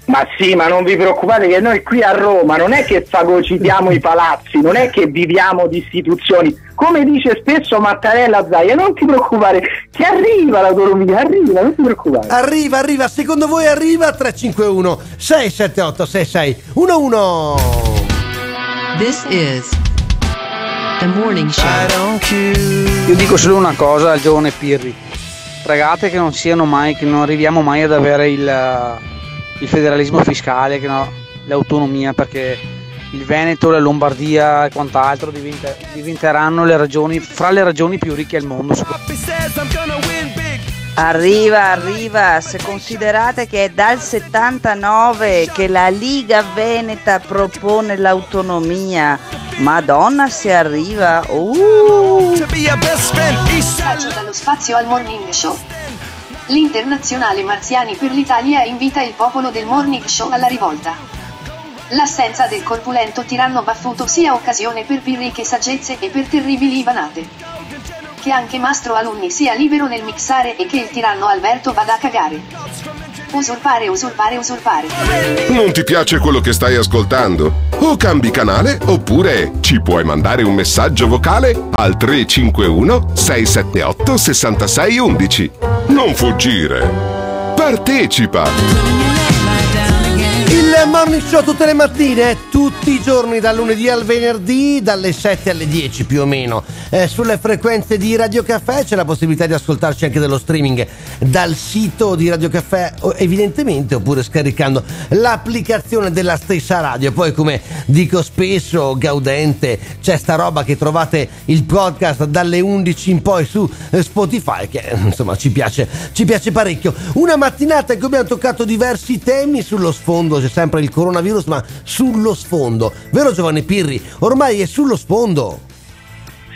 Ma sì, ma non vi preoccupate che noi qui a Roma non è che fagocitiamo i palazzi, non è che viviamo di istituzioni. Come dice spesso Mattarella Zaia, non ti preoccupare, che arriva l'autonomia, arriva, non ti preoccupare. Arriva, arriva, secondo voi arriva 351 678 6611. This is the morning show. Io dico solo una cosa al giovane Pirri. Pregate che non siano mai, che non arriviamo mai ad avere il, il federalismo fiscale, che no, l'autonomia, perché il Veneto, la Lombardia e quant'altro diventa- diventeranno le regioni, fra le regioni più ricche al mondo. Arriva, arriva, se considerate che è dal 79 che la Liga Veneta propone l'autonomia. Madonna se arriva. Uh. Dallo spazio al morning show. L'internazionale Marziani per l'Italia invita il popolo del morning show alla rivolta. L'assenza del corpulento tiranno baffuto sia occasione per pirriche saggezze e per terribili vanate. Che anche Mastro Alunni sia libero nel mixare e che il tiranno Alberto vada a cagare. Usurpare, usurpare, usurpare. Non ti piace quello che stai ascoltando? O cambi canale oppure ci puoi mandare un messaggio vocale al 351 678 6611. Non fuggire. Partecipa! Il morning show tutte le mattine, tutti i giorni, dal lunedì al venerdì, dalle 7 alle 10 più o meno. Eh, sulle frequenze di Radio Caffè c'è la possibilità di ascoltarci anche dello streaming dal sito di Radio Caffè, evidentemente, oppure scaricando l'applicazione della stessa radio. Poi, come dico spesso, gaudente, c'è sta roba che trovate il podcast dalle 11 in poi su eh, Spotify, che eh, insomma ci piace, ci piace parecchio. Una mattinata in cui abbiamo toccato diversi temi sullo sfondo, c'è sempre il coronavirus, ma sullo sfondo. Vero Giovanni Pirri? Ormai è sullo sfondo.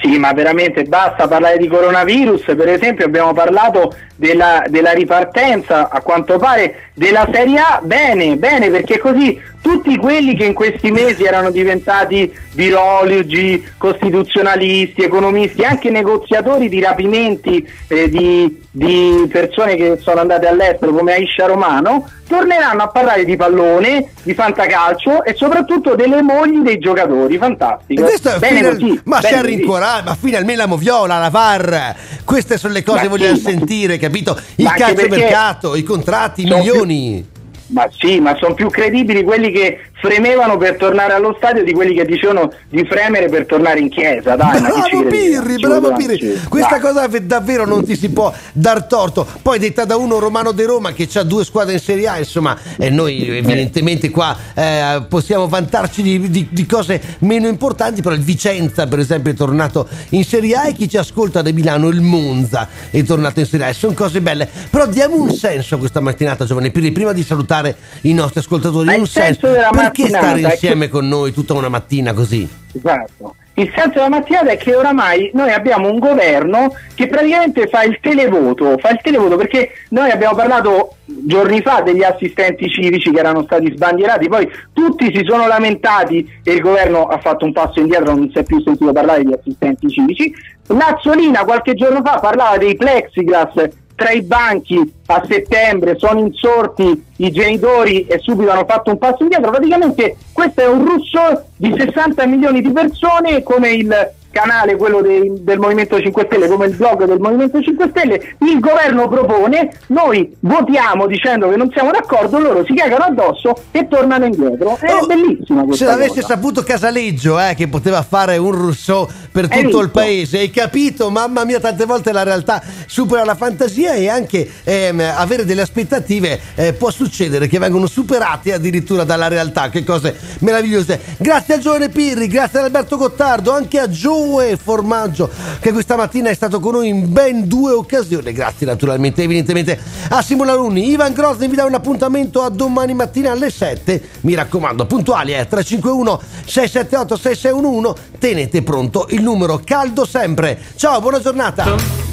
Sì, ma veramente basta parlare di coronavirus, per esempio abbiamo parlato della, della ripartenza, a quanto pare della Serie A, bene, bene, perché così tutti quelli che in questi mesi erano diventati virologi, costituzionalisti, economisti, anche negoziatori di rapimenti eh, di, di persone che sono andate all'estero come Aisha Romano, torneranno a parlare di pallone, di fantacalcio e soprattutto delle mogli dei giocatori, fantastico. questo è Bene final- così, ma bene si è così. rincuorato, ma finalmente la moviola, la VAR. Queste sono le cose Ma che vogliamo sì, sentire, capito? Il ma anche calciomercato, i contratti, i milioni. Ma sì, ma sono più credibili quelli che fremevano per tornare allo stadio di quelli che dicevano di fremere per tornare in chiesa. Dai, Bravo? Pirri, bravo Pirri. Questa cosa davvero non ti si può dar torto. Poi detta da uno Romano De Roma che ha due squadre in Serie A, insomma, e noi evidentemente qua eh, possiamo vantarci di, di- di cose meno importanti, però il Vicenza per esempio è tornato in Serie A e chi ci ascolta da Milano, il Monza è tornato in Serie A. Sono cose belle. Però diamo un senso a questa mattinata, giovane Pirri, prima di salutare i nostri ascoltatori. Ma Un il senso della Perché stare che- insieme con noi tutta una mattina così? Esatto. Il senso della mattinata è che oramai noi abbiamo un governo che praticamente fa il televoto, fa il televoto perché noi abbiamo parlato giorni fa degli assistenti civici che erano stati sbandierati, poi tutti si sono lamentati e il governo ha fatto un passo indietro, non si è più sentito parlare di assistenti civici. Nazzolina qualche giorno fa parlava dei plexiglass tra i banchi a settembre, sono insorti i genitori e subito hanno fatto un passo indietro. Praticamente questo è un russo di 60 milioni di persone come il canale, quello dei- del Movimento 5 Stelle, come il blog del Movimento 5 Stelle, il governo propone, noi votiamo dicendo che non siamo d'accordo, loro si cagano addosso e tornano indietro. È bellissima Se l'avesse cosa. saputo Casaleggio, eh, che poteva fare un Rousseau per Hai tutto il visto? paese, hai capito? Mamma mia, tante volte la realtà supera la fantasia e anche ehm, avere delle aspettative eh, può succedere che vengono superate addirittura dalla realtà. Che cose meravigliose. Grazie a Giovane Pirri, grazie ad Alberto Gottardo, anche a Giovane Zoe Formaggio che questa mattina è stato con noi in ben due occasioni. Grazie naturalmente, evidentemente a Simone Alunni. Ivan Grosni vi dà un appuntamento a domani mattina alle 7. Mi raccomando, puntuali eh, 351 678 6611. Tenete pronto il numero caldo sempre. Ciao, buona giornata.